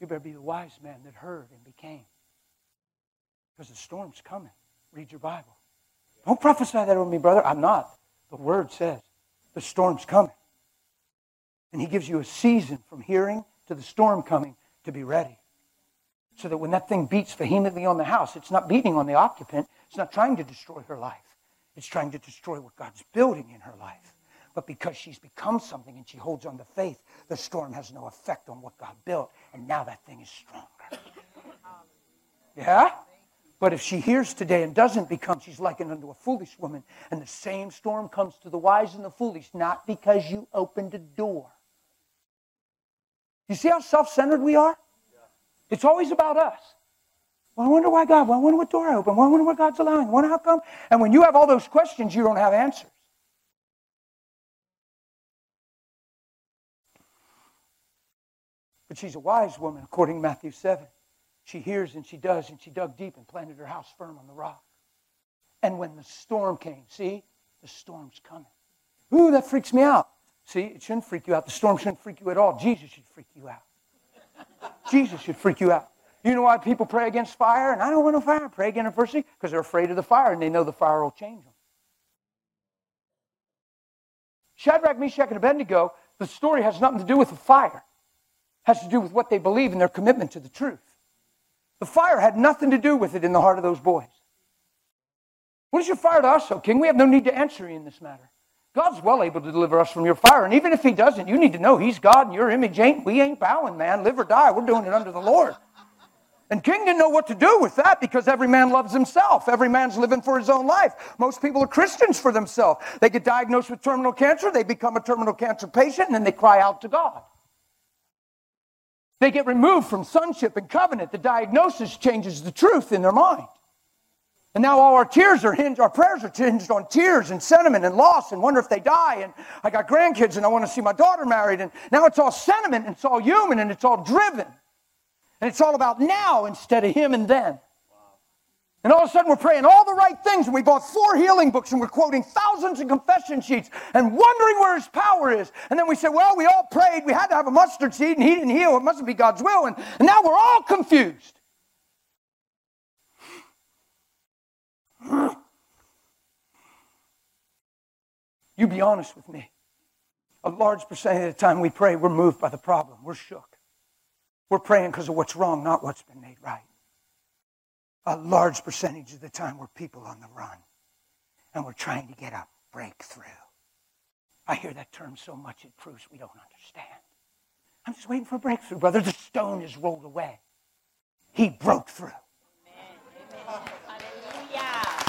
You better be the wise man that heard and became. Because the storm's coming. Read your Bible. Don't prophesy that over me, brother. I'm not. The word says the storm's coming. And he gives you a season from hearing to the storm coming to be ready. So that when that thing beats vehemently on the house, it's not beating on the occupant. It's not trying to destroy her life. It's trying to destroy what God's building in her life. But because she's become something and she holds on to faith, the storm has no effect on what God built. And now that thing is stronger. Yeah? But if she hears today and doesn't become, she's likened unto a foolish woman. And the same storm comes to the wise and the foolish, not because you opened a door. You see how self centered we are? It's always about us. Well, I wonder why God. Well, I wonder what door I opened. Well, I wonder what God's allowing. I wonder how come. And when you have all those questions, you don't have answers. But she's a wise woman, according to Matthew 7. She hears and she does, and she dug deep and planted her house firm on the rock. And when the storm came, see, the storm's coming. Ooh, that freaks me out. See, it shouldn't freak you out. The storm shouldn't freak you at all. Jesus should freak you out. Jesus should freak you out. You know why people pray against fire? And I don't want no fire. Pray against adversity because they're afraid of the fire and they know the fire will change them. Shadrach, Meshach, and Abednego, the story has nothing to do with the fire It has to do with what they believe and their commitment to the truth. The fire had nothing to do with it in the heart of those boys. What is your fire to us, O king? We have no need to answer you in this matter. God's well able to deliver us from your fire. And even if he doesn't, you need to know he's God and your image ain't. We ain't bowing, man. Live or die. We're doing it under the Lord. And King didn't know what to do with that because every man loves himself. Every man's living for his own life. Most people are Christians for themselves. They get diagnosed with terminal cancer, they become a terminal cancer patient, and then they cry out to God. They get removed from sonship and covenant. The diagnosis changes the truth in their mind. And now all our tears are hinged, our prayers are hinged on tears and sentiment and loss and wonder if they die. And I got grandkids and I want to see my daughter married. And now it's all sentiment and it's all human and it's all driven. And it's all about now instead of him and then. And all of a sudden, we're praying all the right things, and we bought four healing books, and we're quoting thousands of confession sheets and wondering where His power is. And then we say, Well, we all prayed, we had to have a mustard seed, and He didn't heal. It must be God's will. And, and now we're all confused. You be honest with me. A large percentage of the time we pray, we're moved by the problem. We're shook. We're praying because of what's wrong, not what's been made right a large percentage of the time we're people on the run and we're trying to get a breakthrough. I hear that term so much it proves we don't understand. I'm just waiting for a breakthrough, brother. The stone is rolled away. He broke through. Amen. Amen. Yes.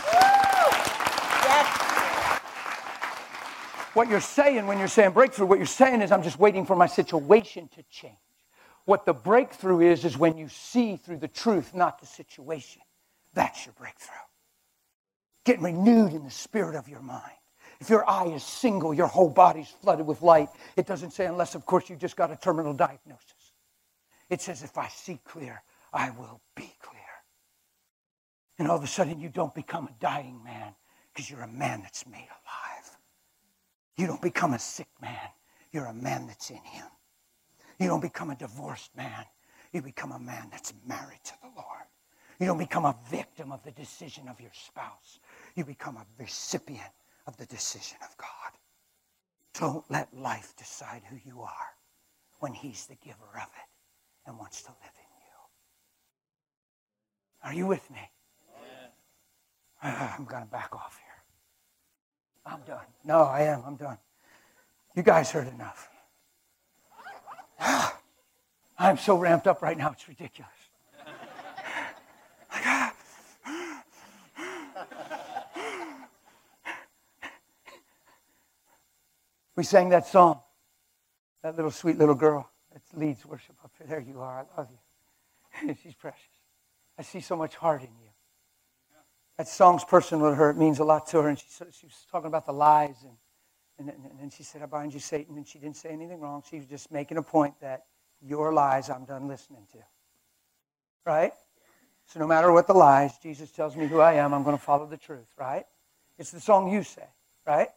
What you're saying when you're saying breakthrough, what you're saying is, I'm just waiting for my situation to change. What the breakthrough is, is when you see through the truth, not the situation. That's your breakthrough. Getting renewed in the spirit of your mind. If your eye is single, your whole body's flooded with light. It doesn't say, unless, of course, you just got a terminal diagnosis. It says, if I see clear, I will be clear. And all of a sudden, you don't become a dying man because you're a man that's made alive. You don't become a sick man, you're a man that's in him. You don't become a divorced man, you become a man that's married to the Lord. You don't become a victim of the decision of your spouse, you become a recipient of the decision of God. Don't let life decide who you are when He's the giver of it and wants to live in you. Are you with me? Ah, I'm going to back off here. I'm done. No, I am. I'm done. You guys heard enough. I'm so ramped up right now, it's ridiculous. We sang that song. That little sweet little girl that leads worship up here. There you are. I love you. She's precious. I see so much heart in you. That song's personal to her. It means a lot to her. And she, she was talking about the lies. And, and, and, and she said, I bind you, Satan. And she didn't say anything wrong. She was just making a point that your lies I'm done listening to. Right? So no matter what the lies, Jesus tells me who I am. I'm going to follow the truth. Right? It's the song you say. Right?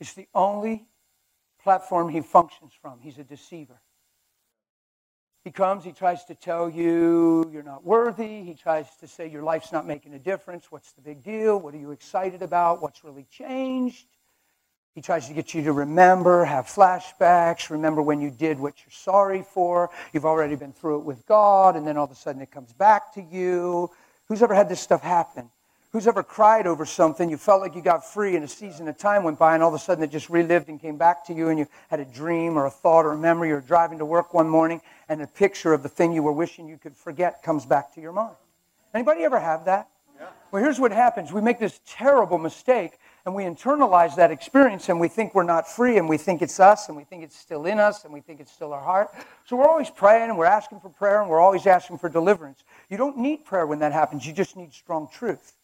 It's the only platform he functions from. He's a deceiver. He comes, he tries to tell you you're not worthy. He tries to say your life's not making a difference. What's the big deal? What are you excited about? What's really changed? He tries to get you to remember, have flashbacks, remember when you did what you're sorry for. You've already been through it with God, and then all of a sudden it comes back to you. Who's ever had this stuff happen? Who's ever cried over something? You felt like you got free and a season of time went by and all of a sudden it just relived and came back to you and you had a dream or a thought or a memory or driving to work one morning and a picture of the thing you were wishing you could forget comes back to your mind. Anybody ever have that? Yeah. Well, here's what happens. We make this terrible mistake and we internalize that experience and we think we're not free and we think it's us and we think it's still in us and we think it's still our heart. So we're always praying and we're asking for prayer and we're always asking for deliverance. You don't need prayer when that happens. You just need strong truth.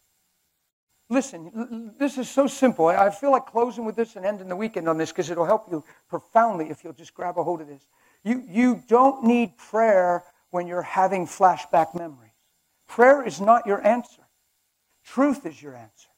Listen, this is so simple. I feel like closing with this and ending the weekend on this because it'll help you profoundly if you'll just grab a hold of this. You, you don't need prayer when you're having flashback memories. Prayer is not your answer, truth is your answer.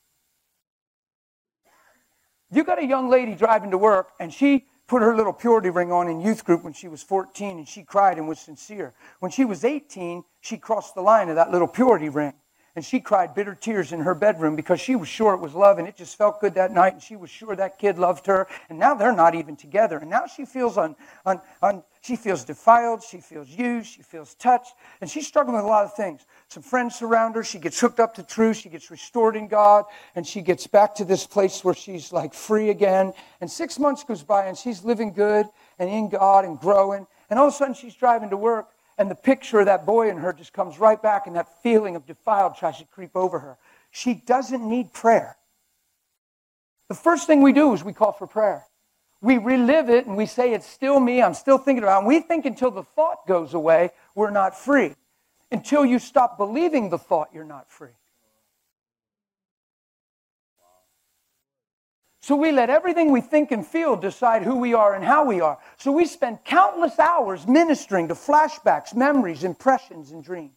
You got a young lady driving to work and she put her little purity ring on in youth group when she was 14 and she cried and was sincere. When she was 18, she crossed the line of that little purity ring and she cried bitter tears in her bedroom because she was sure it was love and it just felt good that night and she was sure that kid loved her. And now they're not even together. And now she feels un, un, un, she feels defiled she feels used she feels touched and she's struggling with a lot of things. Some friends surround her. She gets hooked up to truth. She gets restored in god and she gets back to this place where she's like free again. And six months goes by and she's living good and in god and growing. And all of a sudden she's driving to work and the picture of that boy in her just comes right back, and that feeling of defiled tries to creep over her. She doesn't need prayer. The first thing we do is we call for prayer. We relive it and we say, It's still me, I'm still thinking about it. And we think until the thought goes away, we're not free. Until you stop believing the thought, you're not free. So we let everything we think and feel decide who we are and how we are. So we spend countless hours ministering to flashbacks, memories, impressions, and dreams.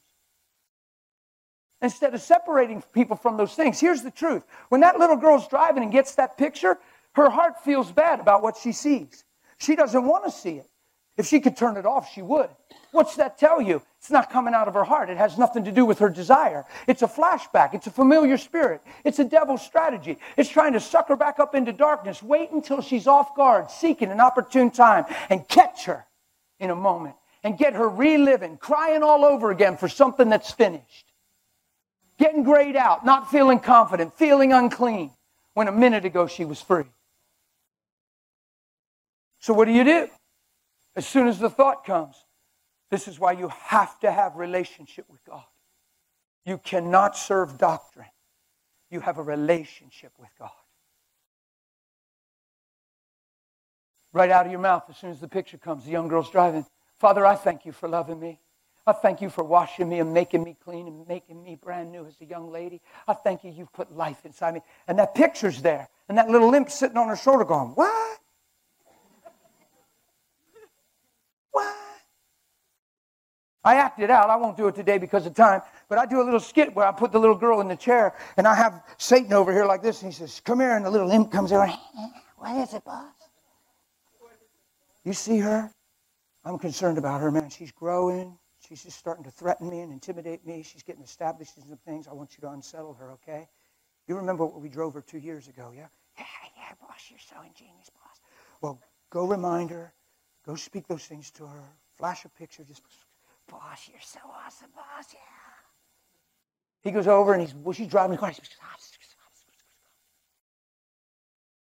Instead of separating people from those things, here's the truth. When that little girl's driving and gets that picture, her heart feels bad about what she sees. She doesn't want to see it. If she could turn it off, she would. What's that tell you? It's not coming out of her heart. It has nothing to do with her desire. It's a flashback. It's a familiar spirit. It's a devil's strategy. It's trying to suck her back up into darkness. Wait until she's off guard, seeking an opportune time, and catch her in a moment and get her reliving, crying all over again for something that's finished. Getting grayed out, not feeling confident, feeling unclean, when a minute ago she was free. So, what do you do? As soon as the thought comes, this is why you have to have relationship with God. You cannot serve doctrine. You have a relationship with God. right out of your mouth as soon as the picture comes. The young girl's driving. Father, I thank you for loving me. I thank you for washing me and making me clean and making me brand new as a young lady. I thank you, you've put life inside me. And that picture's there. And that little limp sitting on her shoulder going, What? I acted out. I won't do it today because of time. But I do a little skit where I put the little girl in the chair and I have Satan over here like this. And he says, Come here. And the little imp comes over. What is it, boss? You see her? I'm concerned about her, man. She's growing. She's just starting to threaten me and intimidate me. She's getting established in some things. I want you to unsettle her, okay? You remember what we drove her two years ago, yeah? Yeah, yeah, boss, you're so ingenious, boss. Well, go remind her. Go speak those things to her. Flash a picture. Just, boss, you're so awesome, boss, yeah. He goes over and he's, well, she's driving the car.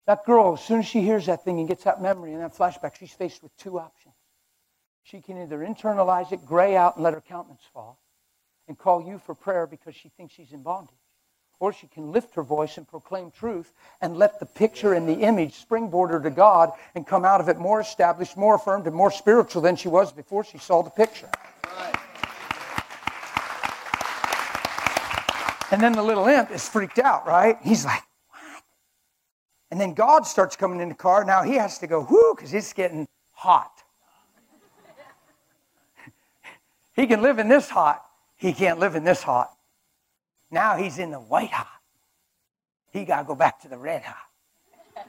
That girl, as soon as she hears that thing and gets that memory and that flashback, she's faced with two options. She can either internalize it, gray out, and let her countenance fall, and call you for prayer because she thinks she's in bondage. Or she can lift her voice and proclaim truth and let the picture and the image springboard her to God and come out of it more established, more affirmed, and more spiritual than she was before she saw the picture. And then the little imp is freaked out, right? He's like, what? And then God starts coming in the car. Now he has to go, whoo, because it's getting hot. He can live in this hot. He can't live in this hot. Now he's in the white hot. He got to go back to the red hot.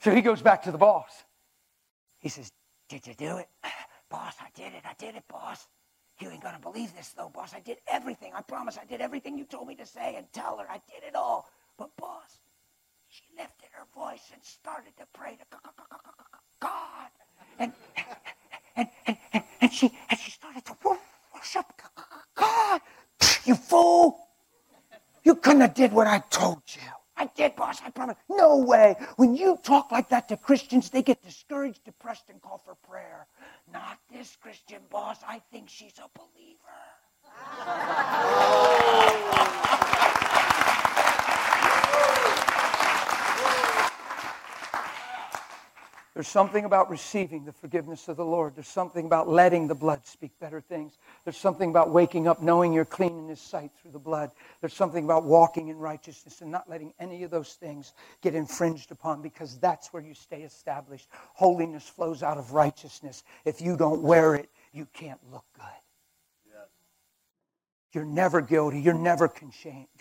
so he goes back to the boss. He says, Did you do it? Boss, I did it. I did it, boss. You ain't going to believe this, though, boss. I did everything. I promise I did everything you told me to say and tell her. I did it all. But, boss, she lifted her voice and started to pray to God. And, and, and, and, she, and she started to worship God. You fool! You couldn't have did what I told you. I did, boss, I promise. No way. When you talk like that to Christians, they get discouraged, depressed, and call for prayer. Not this Christian boss. I think she's a believer. There's something about receiving the forgiveness of the Lord. There's something about letting the blood speak better things. There's something about waking up knowing you're clean in His sight through the blood. There's something about walking in righteousness and not letting any of those things get infringed upon because that's where you stay established. Holiness flows out of righteousness. If you don't wear it, you can't look good. You're never guilty, you're never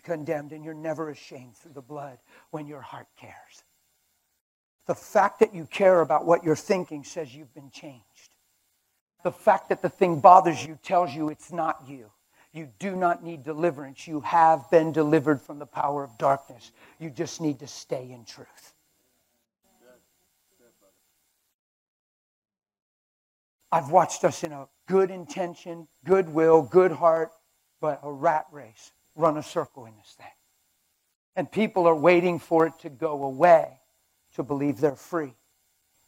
condemned, and you're never ashamed through the blood when your heart cares. The fact that you care about what you're thinking says you've been changed. The fact that the thing bothers you tells you it's not you. You do not need deliverance. You have been delivered from the power of darkness. You just need to stay in truth. I've watched us in a good intention, goodwill, good heart, but a rat race run a circle in this thing. And people are waiting for it to go away to believe they're free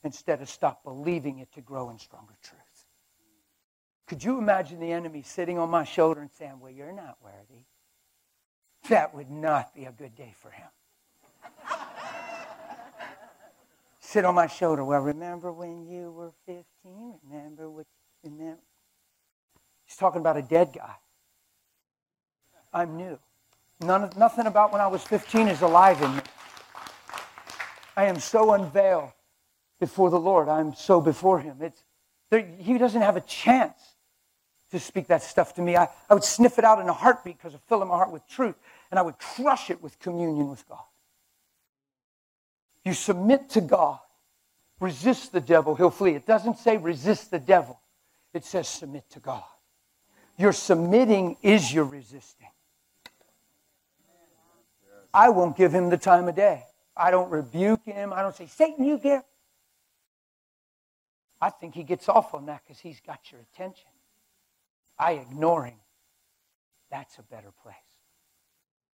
instead of stop believing it to grow in stronger truth. Could you imagine the enemy sitting on my shoulder and saying, Well, you're not worthy? That would not be a good day for him. Sit on my shoulder. Well, remember when you were 15? Remember what, you remember? He's talking about a dead guy. I'm new. None, nothing about when I was 15 is alive in me. I am so unveiled before the Lord. I'm so before Him. It's, there, he doesn't have a chance to speak that stuff to me. I, I would sniff it out in a heartbeat because I fill my heart with truth, and I would crush it with communion with God. You submit to God, resist the devil, he'll flee. It doesn't say resist the devil, it says submit to God. Your submitting is your resisting. I won't give him the time of day. I don't rebuke him. I don't say, Satan, you get. I think he gets off on that because he's got your attention. I ignore him. That's a better place.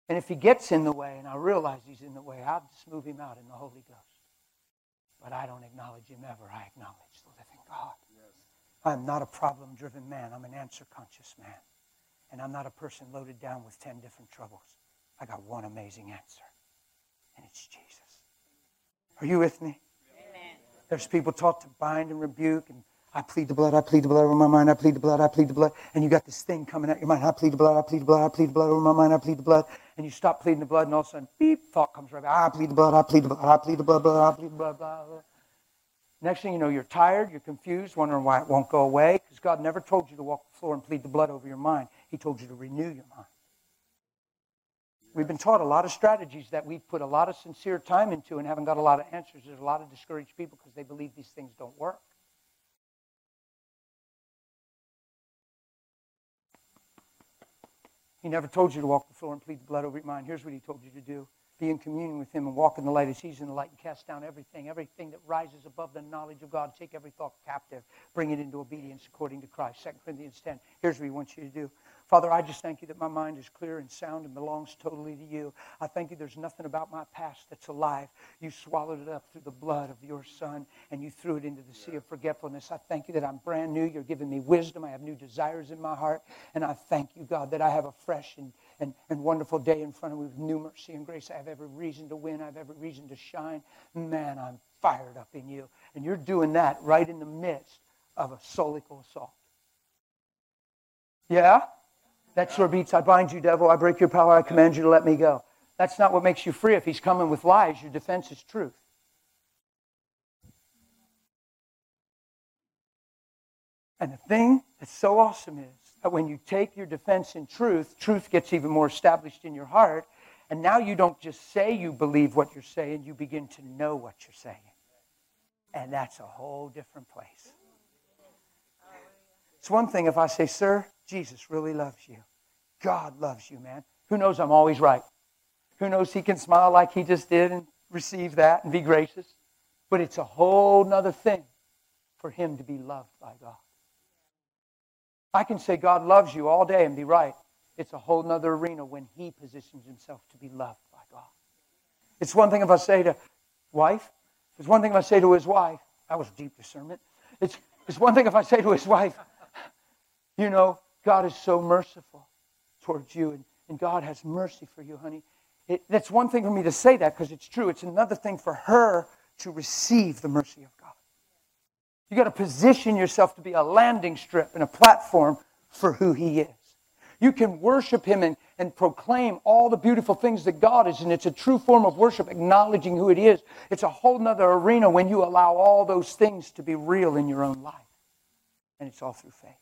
And if he gets in the way and I realize he's in the way, I'll just move him out in the Holy Ghost. But I don't acknowledge him ever. I acknowledge the living God. Yes. I'm not a problem driven man. I'm an answer conscious man. And I'm not a person loaded down with 10 different troubles. I got one amazing answer, and it's Jesus. Are you with me? Amen. There's people taught to bind and rebuke and I plead the blood, I plead the blood over my mind, I plead the blood, I plead the blood. And you got this thing coming out your mind, I plead the blood, I plead the blood, I plead the blood over my mind, I plead the blood. And you stop pleading the blood, and all of a sudden, beep, thought comes right back. I plead the blood, I plead the blood, I plead the blood, blood I plead the blood, blah, blah. Next thing you know, you're tired, you're confused, wondering why it won't go away, because God never told you to walk the floor and plead the blood over your mind. He told you to renew your mind. We've been taught a lot of strategies that we've put a lot of sincere time into and haven't got a lot of answers. There's a lot of discouraged people because they believe these things don't work. He never told you to walk the floor and plead the blood over your mind. Here's what he told you to do be in communion with him and walk in the light as he's in the light and cast down everything, everything that rises above the knowledge of God. Take every thought captive, bring it into obedience according to Christ. 2 Corinthians 10. Here's what he wants you to do Father, I just thank you that my mind is clear and sound and belongs totally to you. I thank you there's nothing about my past that's alive. You swallowed it up through the blood of your Son and you threw it into the sea of forgetfulness. I thank you that I'm brand new. You're giving me wisdom. I have new desires in my heart. And I thank you, God, that I have a fresh and, and, and wonderful day in front of me with new mercy and grace. I have every reason to win. I have every reason to shine. Man, I'm fired up in you. And you're doing that right in the midst of a solical assault. Yeah? That sure beats, I bind you, devil, I break your power, I command you to let me go. That's not what makes you free. If he's coming with lies, your defense is truth. And the thing that's so awesome is when you take your defense in truth, truth gets even more established in your heart. And now you don't just say you believe what you're saying, you begin to know what you're saying. And that's a whole different place. It's one thing if I say, Sir, Jesus really loves you. God loves you, man. Who knows I'm always right? Who knows he can smile like he just did and receive that and be gracious? But it's a whole nother thing for him to be loved by God. I can say God loves you all day and be right. It's a whole nother arena when he positions himself to be loved by God. It's one thing if I say to wife, it's one thing if I say to his wife, that was deep discernment. It's, it's one thing if I say to his wife, you know, God is so merciful towards you, and, and God has mercy for you, honey. It, that's one thing for me to say that because it's true. It's another thing for her to receive the mercy of God. You got to position yourself to be a landing strip and a platform for who He is. You can worship Him and, and proclaim all the beautiful things that God is, and it's a true form of worship, acknowledging who it is. It's a whole nother arena when you allow all those things to be real in your own life. And it's all through faith.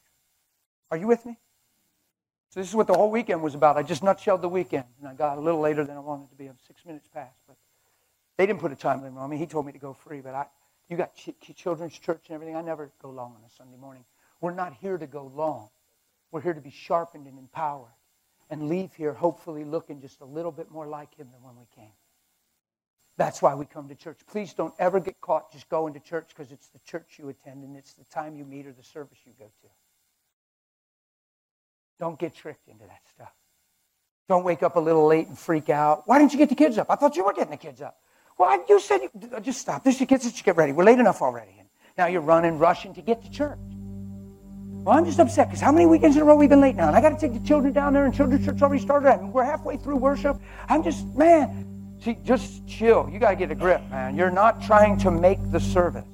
Are you with me? So this is what the whole weekend was about. I just nutshelled the weekend, and I got a little later than I wanted to be. I'm six minutes past, but they didn't put a time limit on me. He told me to go free, but I, you got ch- children's church and everything. I never go long on a Sunday morning. We're not here to go long. We're here to be sharpened and empowered, and leave here hopefully looking just a little bit more like Him than when we came. That's why we come to church. Please don't ever get caught just going to church because it's the church you attend and it's the time you meet or the service you go to. Don't get tricked into that stuff. Don't wake up a little late and freak out. Why didn't you get the kids up? I thought you were getting the kids up. Well, you said you, just stop. This your kids. Just get ready. We're late enough already. And now you're running, rushing to get to church. Well, I'm just upset because how many weekends in a row we've been late now? And I got to take the children down there, and children's church already started. and we're halfway through worship. I'm just, man, see, just chill. You got to get a grip, man. You're not trying to make the service.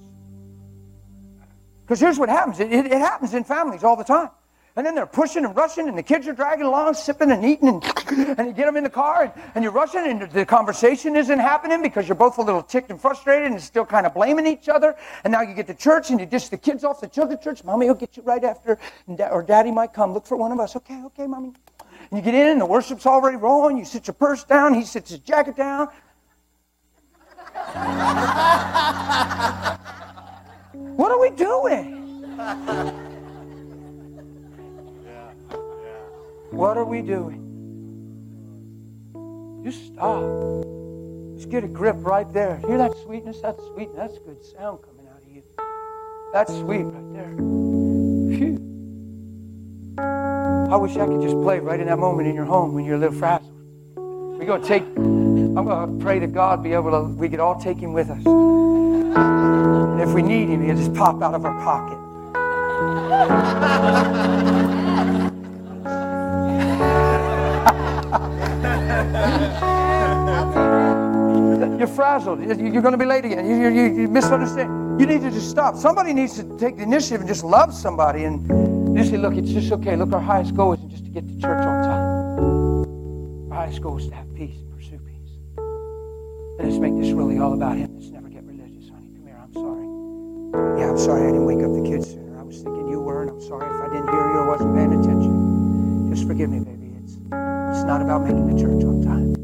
Because here's what happens it, it, it happens in families all the time. And then they're pushing and rushing, and the kids are dragging along, sipping and eating, and, and you get them in the car, and, and you're rushing, and the conversation isn't happening because you're both a little ticked and frustrated and still kind of blaming each other. And now you get to church, and you dish the kids off the children's church. Mommy will get you right after, or daddy might come. Look for one of us. Okay, okay, mommy. And you get in, and the worship's already rolling. You sit your purse down, he sits his jacket down. what are we doing? What are we doing? Just stop. Just get a grip right there. Hear that sweetness? That's sweet. That's good sound coming out of you. That's sweet right there. Phew. I wish I could just play right in that moment in your home when you're a little frazzled. We're going to take, I'm going to pray that God be able to, we could all take him with us. And if we need him, he'll just pop out of our pocket. You're frazzled. You're going to be late again. You, you, you misunderstand. You need to just stop. Somebody needs to take the initiative and just love somebody and just say, look, it's just okay. Look, our highest goal isn't just to get to church on time. Our highest goal is to have peace and pursue peace. Let's make this really all about Him. Let's never get religious, honey. Come here. I'm sorry. Yeah, I'm sorry I didn't wake up the kids sooner. I was thinking you were, and I'm sorry if I didn't hear you or wasn't paying attention. Just forgive me, baby. It's, not about making the church on time.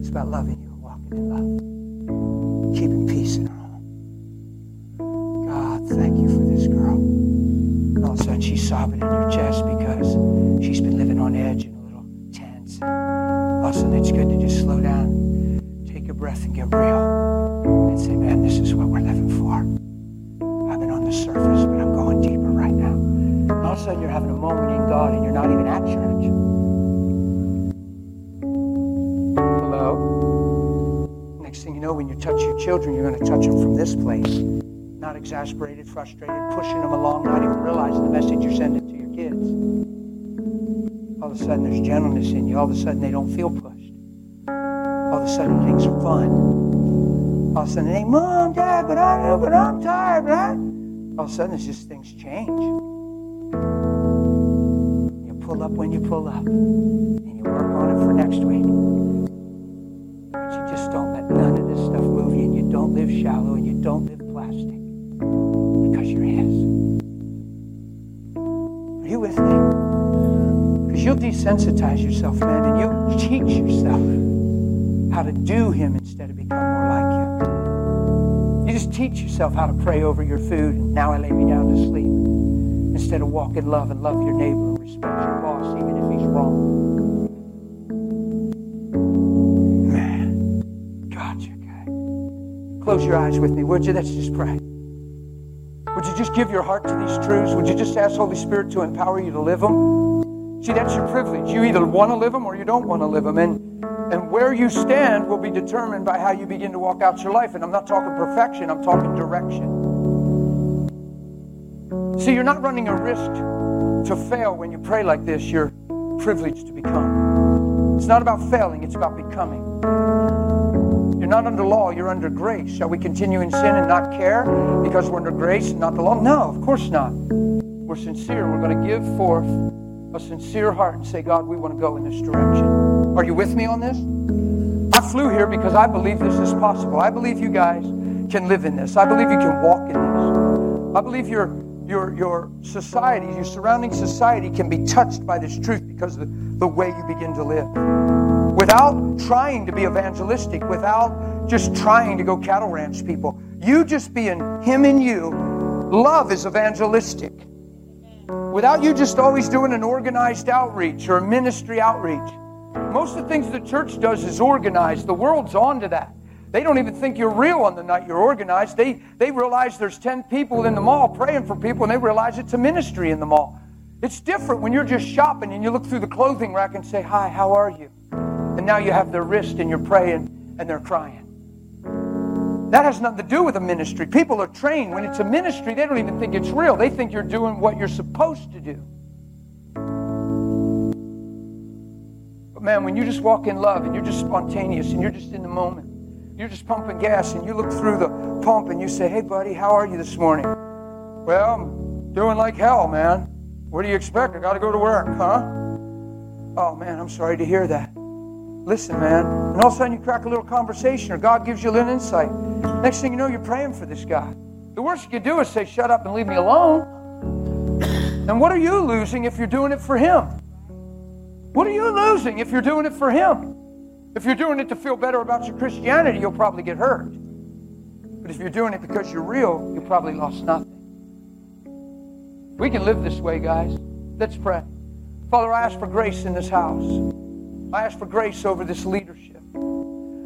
It's about loving you and walking in love. Keeping peace in our home. God, thank you for this girl. And all of a sudden she's sobbing in your chest because she's been living on edge and a little tense. All of a sudden it's good to just slow down, take a breath and get real. And say, man, this is what we're living for. I've been on the surface, but I'm going deeper right now. And all of a sudden you're having a moment in God and you're not even at church. You know, when you touch your children, you're going to touch them from this place. Not exasperated, frustrated, pushing them along, not even realizing the message you're sending to your kids. All of a sudden, there's gentleness in you. All of a sudden, they don't feel pushed. All of a sudden, things are fun. All of a sudden, ain't mom, dad, but I but I'm tired, right? All of a sudden, it's just things change. You pull up when you pull up, and you work on it for next week. Live shallow, and you don't live plastic because you're His. Are you with me? Because you'll desensitize yourself, man, and you'll teach yourself how to do Him instead of become more like Him. You just teach yourself how to pray over your food, and now I lay me down to sleep. Instead of walk in love and love your neighbor and respect your boss, even if he's wrong. Close your eyes with me, would you? Let's just pray. Would you just give your heart to these truths? Would you just ask Holy Spirit to empower you to live them? See, that's your privilege. You either want to live them or you don't want to live them. And, and where you stand will be determined by how you begin to walk out your life. And I'm not talking perfection, I'm talking direction. See, you're not running a risk to fail when you pray like this. You're privileged to become. It's not about failing, it's about becoming. You're not under law, you're under grace. Shall we continue in sin and not care because we're under grace and not the law? No, of course not. We're sincere. We're going to give forth a sincere heart and say, God, we want to go in this direction. Are you with me on this? I flew here because I believe this is possible. I believe you guys can live in this. I believe you can walk in this. I believe your your your society, your surrounding society can be touched by this truth because of the, the way you begin to live. Without trying to be evangelistic, without just trying to go cattle ranch people. You just being him and you, love is evangelistic. Without you just always doing an organized outreach or a ministry outreach. Most of the things the church does is organized. The world's on to that. They don't even think you're real on the night you're organized. They, they realize there's 10 people in the mall praying for people, and they realize it's a ministry in the mall. It's different when you're just shopping and you look through the clothing rack and say, Hi, how are you? And now you have their wrist and you're praying and they're crying. That has nothing to do with a ministry. People are trained. When it's a ministry, they don't even think it's real. They think you're doing what you're supposed to do. But man, when you just walk in love and you're just spontaneous and you're just in the moment, you're just pumping gas and you look through the pump and you say, Hey, buddy, how are you this morning? Well, I'm doing like hell, man. What do you expect? I got to go to work, huh? Oh, man, I'm sorry to hear that. Listen, man. And all of a sudden you crack a little conversation or God gives you a little insight. Next thing you know, you're praying for this guy. The worst you can do is say, Shut up and leave me alone. And what are you losing if you're doing it for him? What are you losing if you're doing it for him? If you're doing it to feel better about your Christianity, you'll probably get hurt. But if you're doing it because you're real, you probably lost nothing. We can live this way, guys. Let's pray. Father, I ask for grace in this house. I ask for grace over this leadership.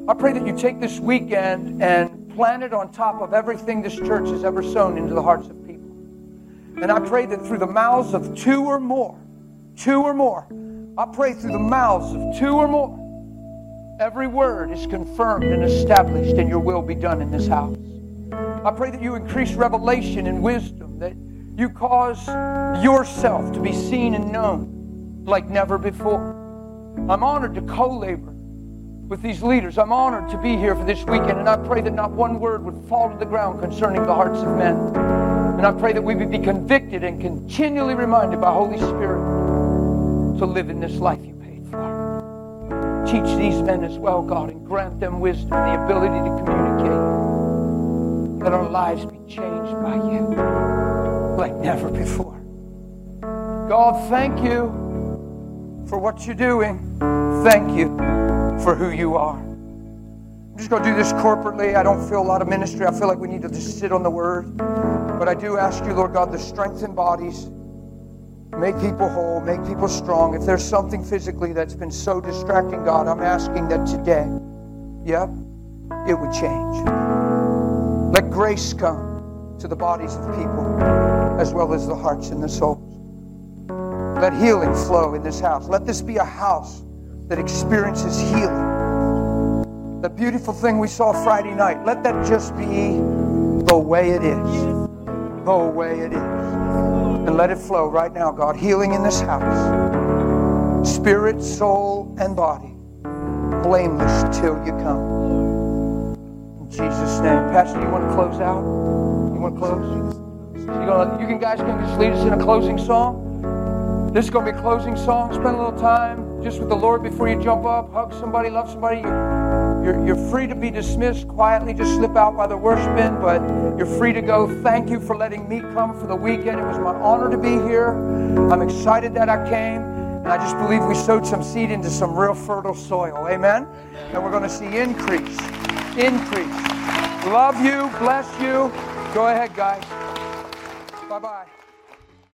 I pray that you take this weekend and plant it on top of everything this church has ever sown into the hearts of people. And I pray that through the mouths of two or more, two or more, I pray through the mouths of two or more, every word is confirmed and established, and your will be done in this house. I pray that you increase revelation and wisdom, that you cause yourself to be seen and known like never before. I'm honored to co labor with these leaders. I'm honored to be here for this weekend, and I pray that not one word would fall to the ground concerning the hearts of men. And I pray that we would be convicted and continually reminded by Holy Spirit to live in this life you paid for. Teach these men as well, God, and grant them wisdom and the ability to communicate. Let our lives be changed by you like never before. God, thank you for what you're doing. Thank you for who you are. I'm just going to do this corporately. I don't feel a lot of ministry. I feel like we need to just sit on the word. But I do ask you, Lord God, to strengthen bodies, make people whole, make people strong. If there's something physically that's been so distracting, God, I'm asking that today, yep, it would change. Let grace come to the bodies of people as well as the hearts and the souls. Let healing flow in this house. Let this be a house that experiences healing. The beautiful thing we saw Friday night, let that just be the way it is. The way it is. And let it flow right now, God. Healing in this house. Spirit, soul, and body. Blameless till you come. In Jesus' name. Pastor, you want to close out? You want to close? You, gonna, you can guys can just lead us in a closing song. This is going to be a closing song. Spend a little time just with the Lord before you jump up. Hug somebody, love somebody. You're, you're, free to be dismissed quietly. Just slip out by the worship bin, but you're free to go. Thank you for letting me come for the weekend. It was my honor to be here. I'm excited that I came. And I just believe we sowed some seed into some real fertile soil. Amen? And we're going to see increase. Increase. Love you. Bless you. Go ahead, guys. Bye bye.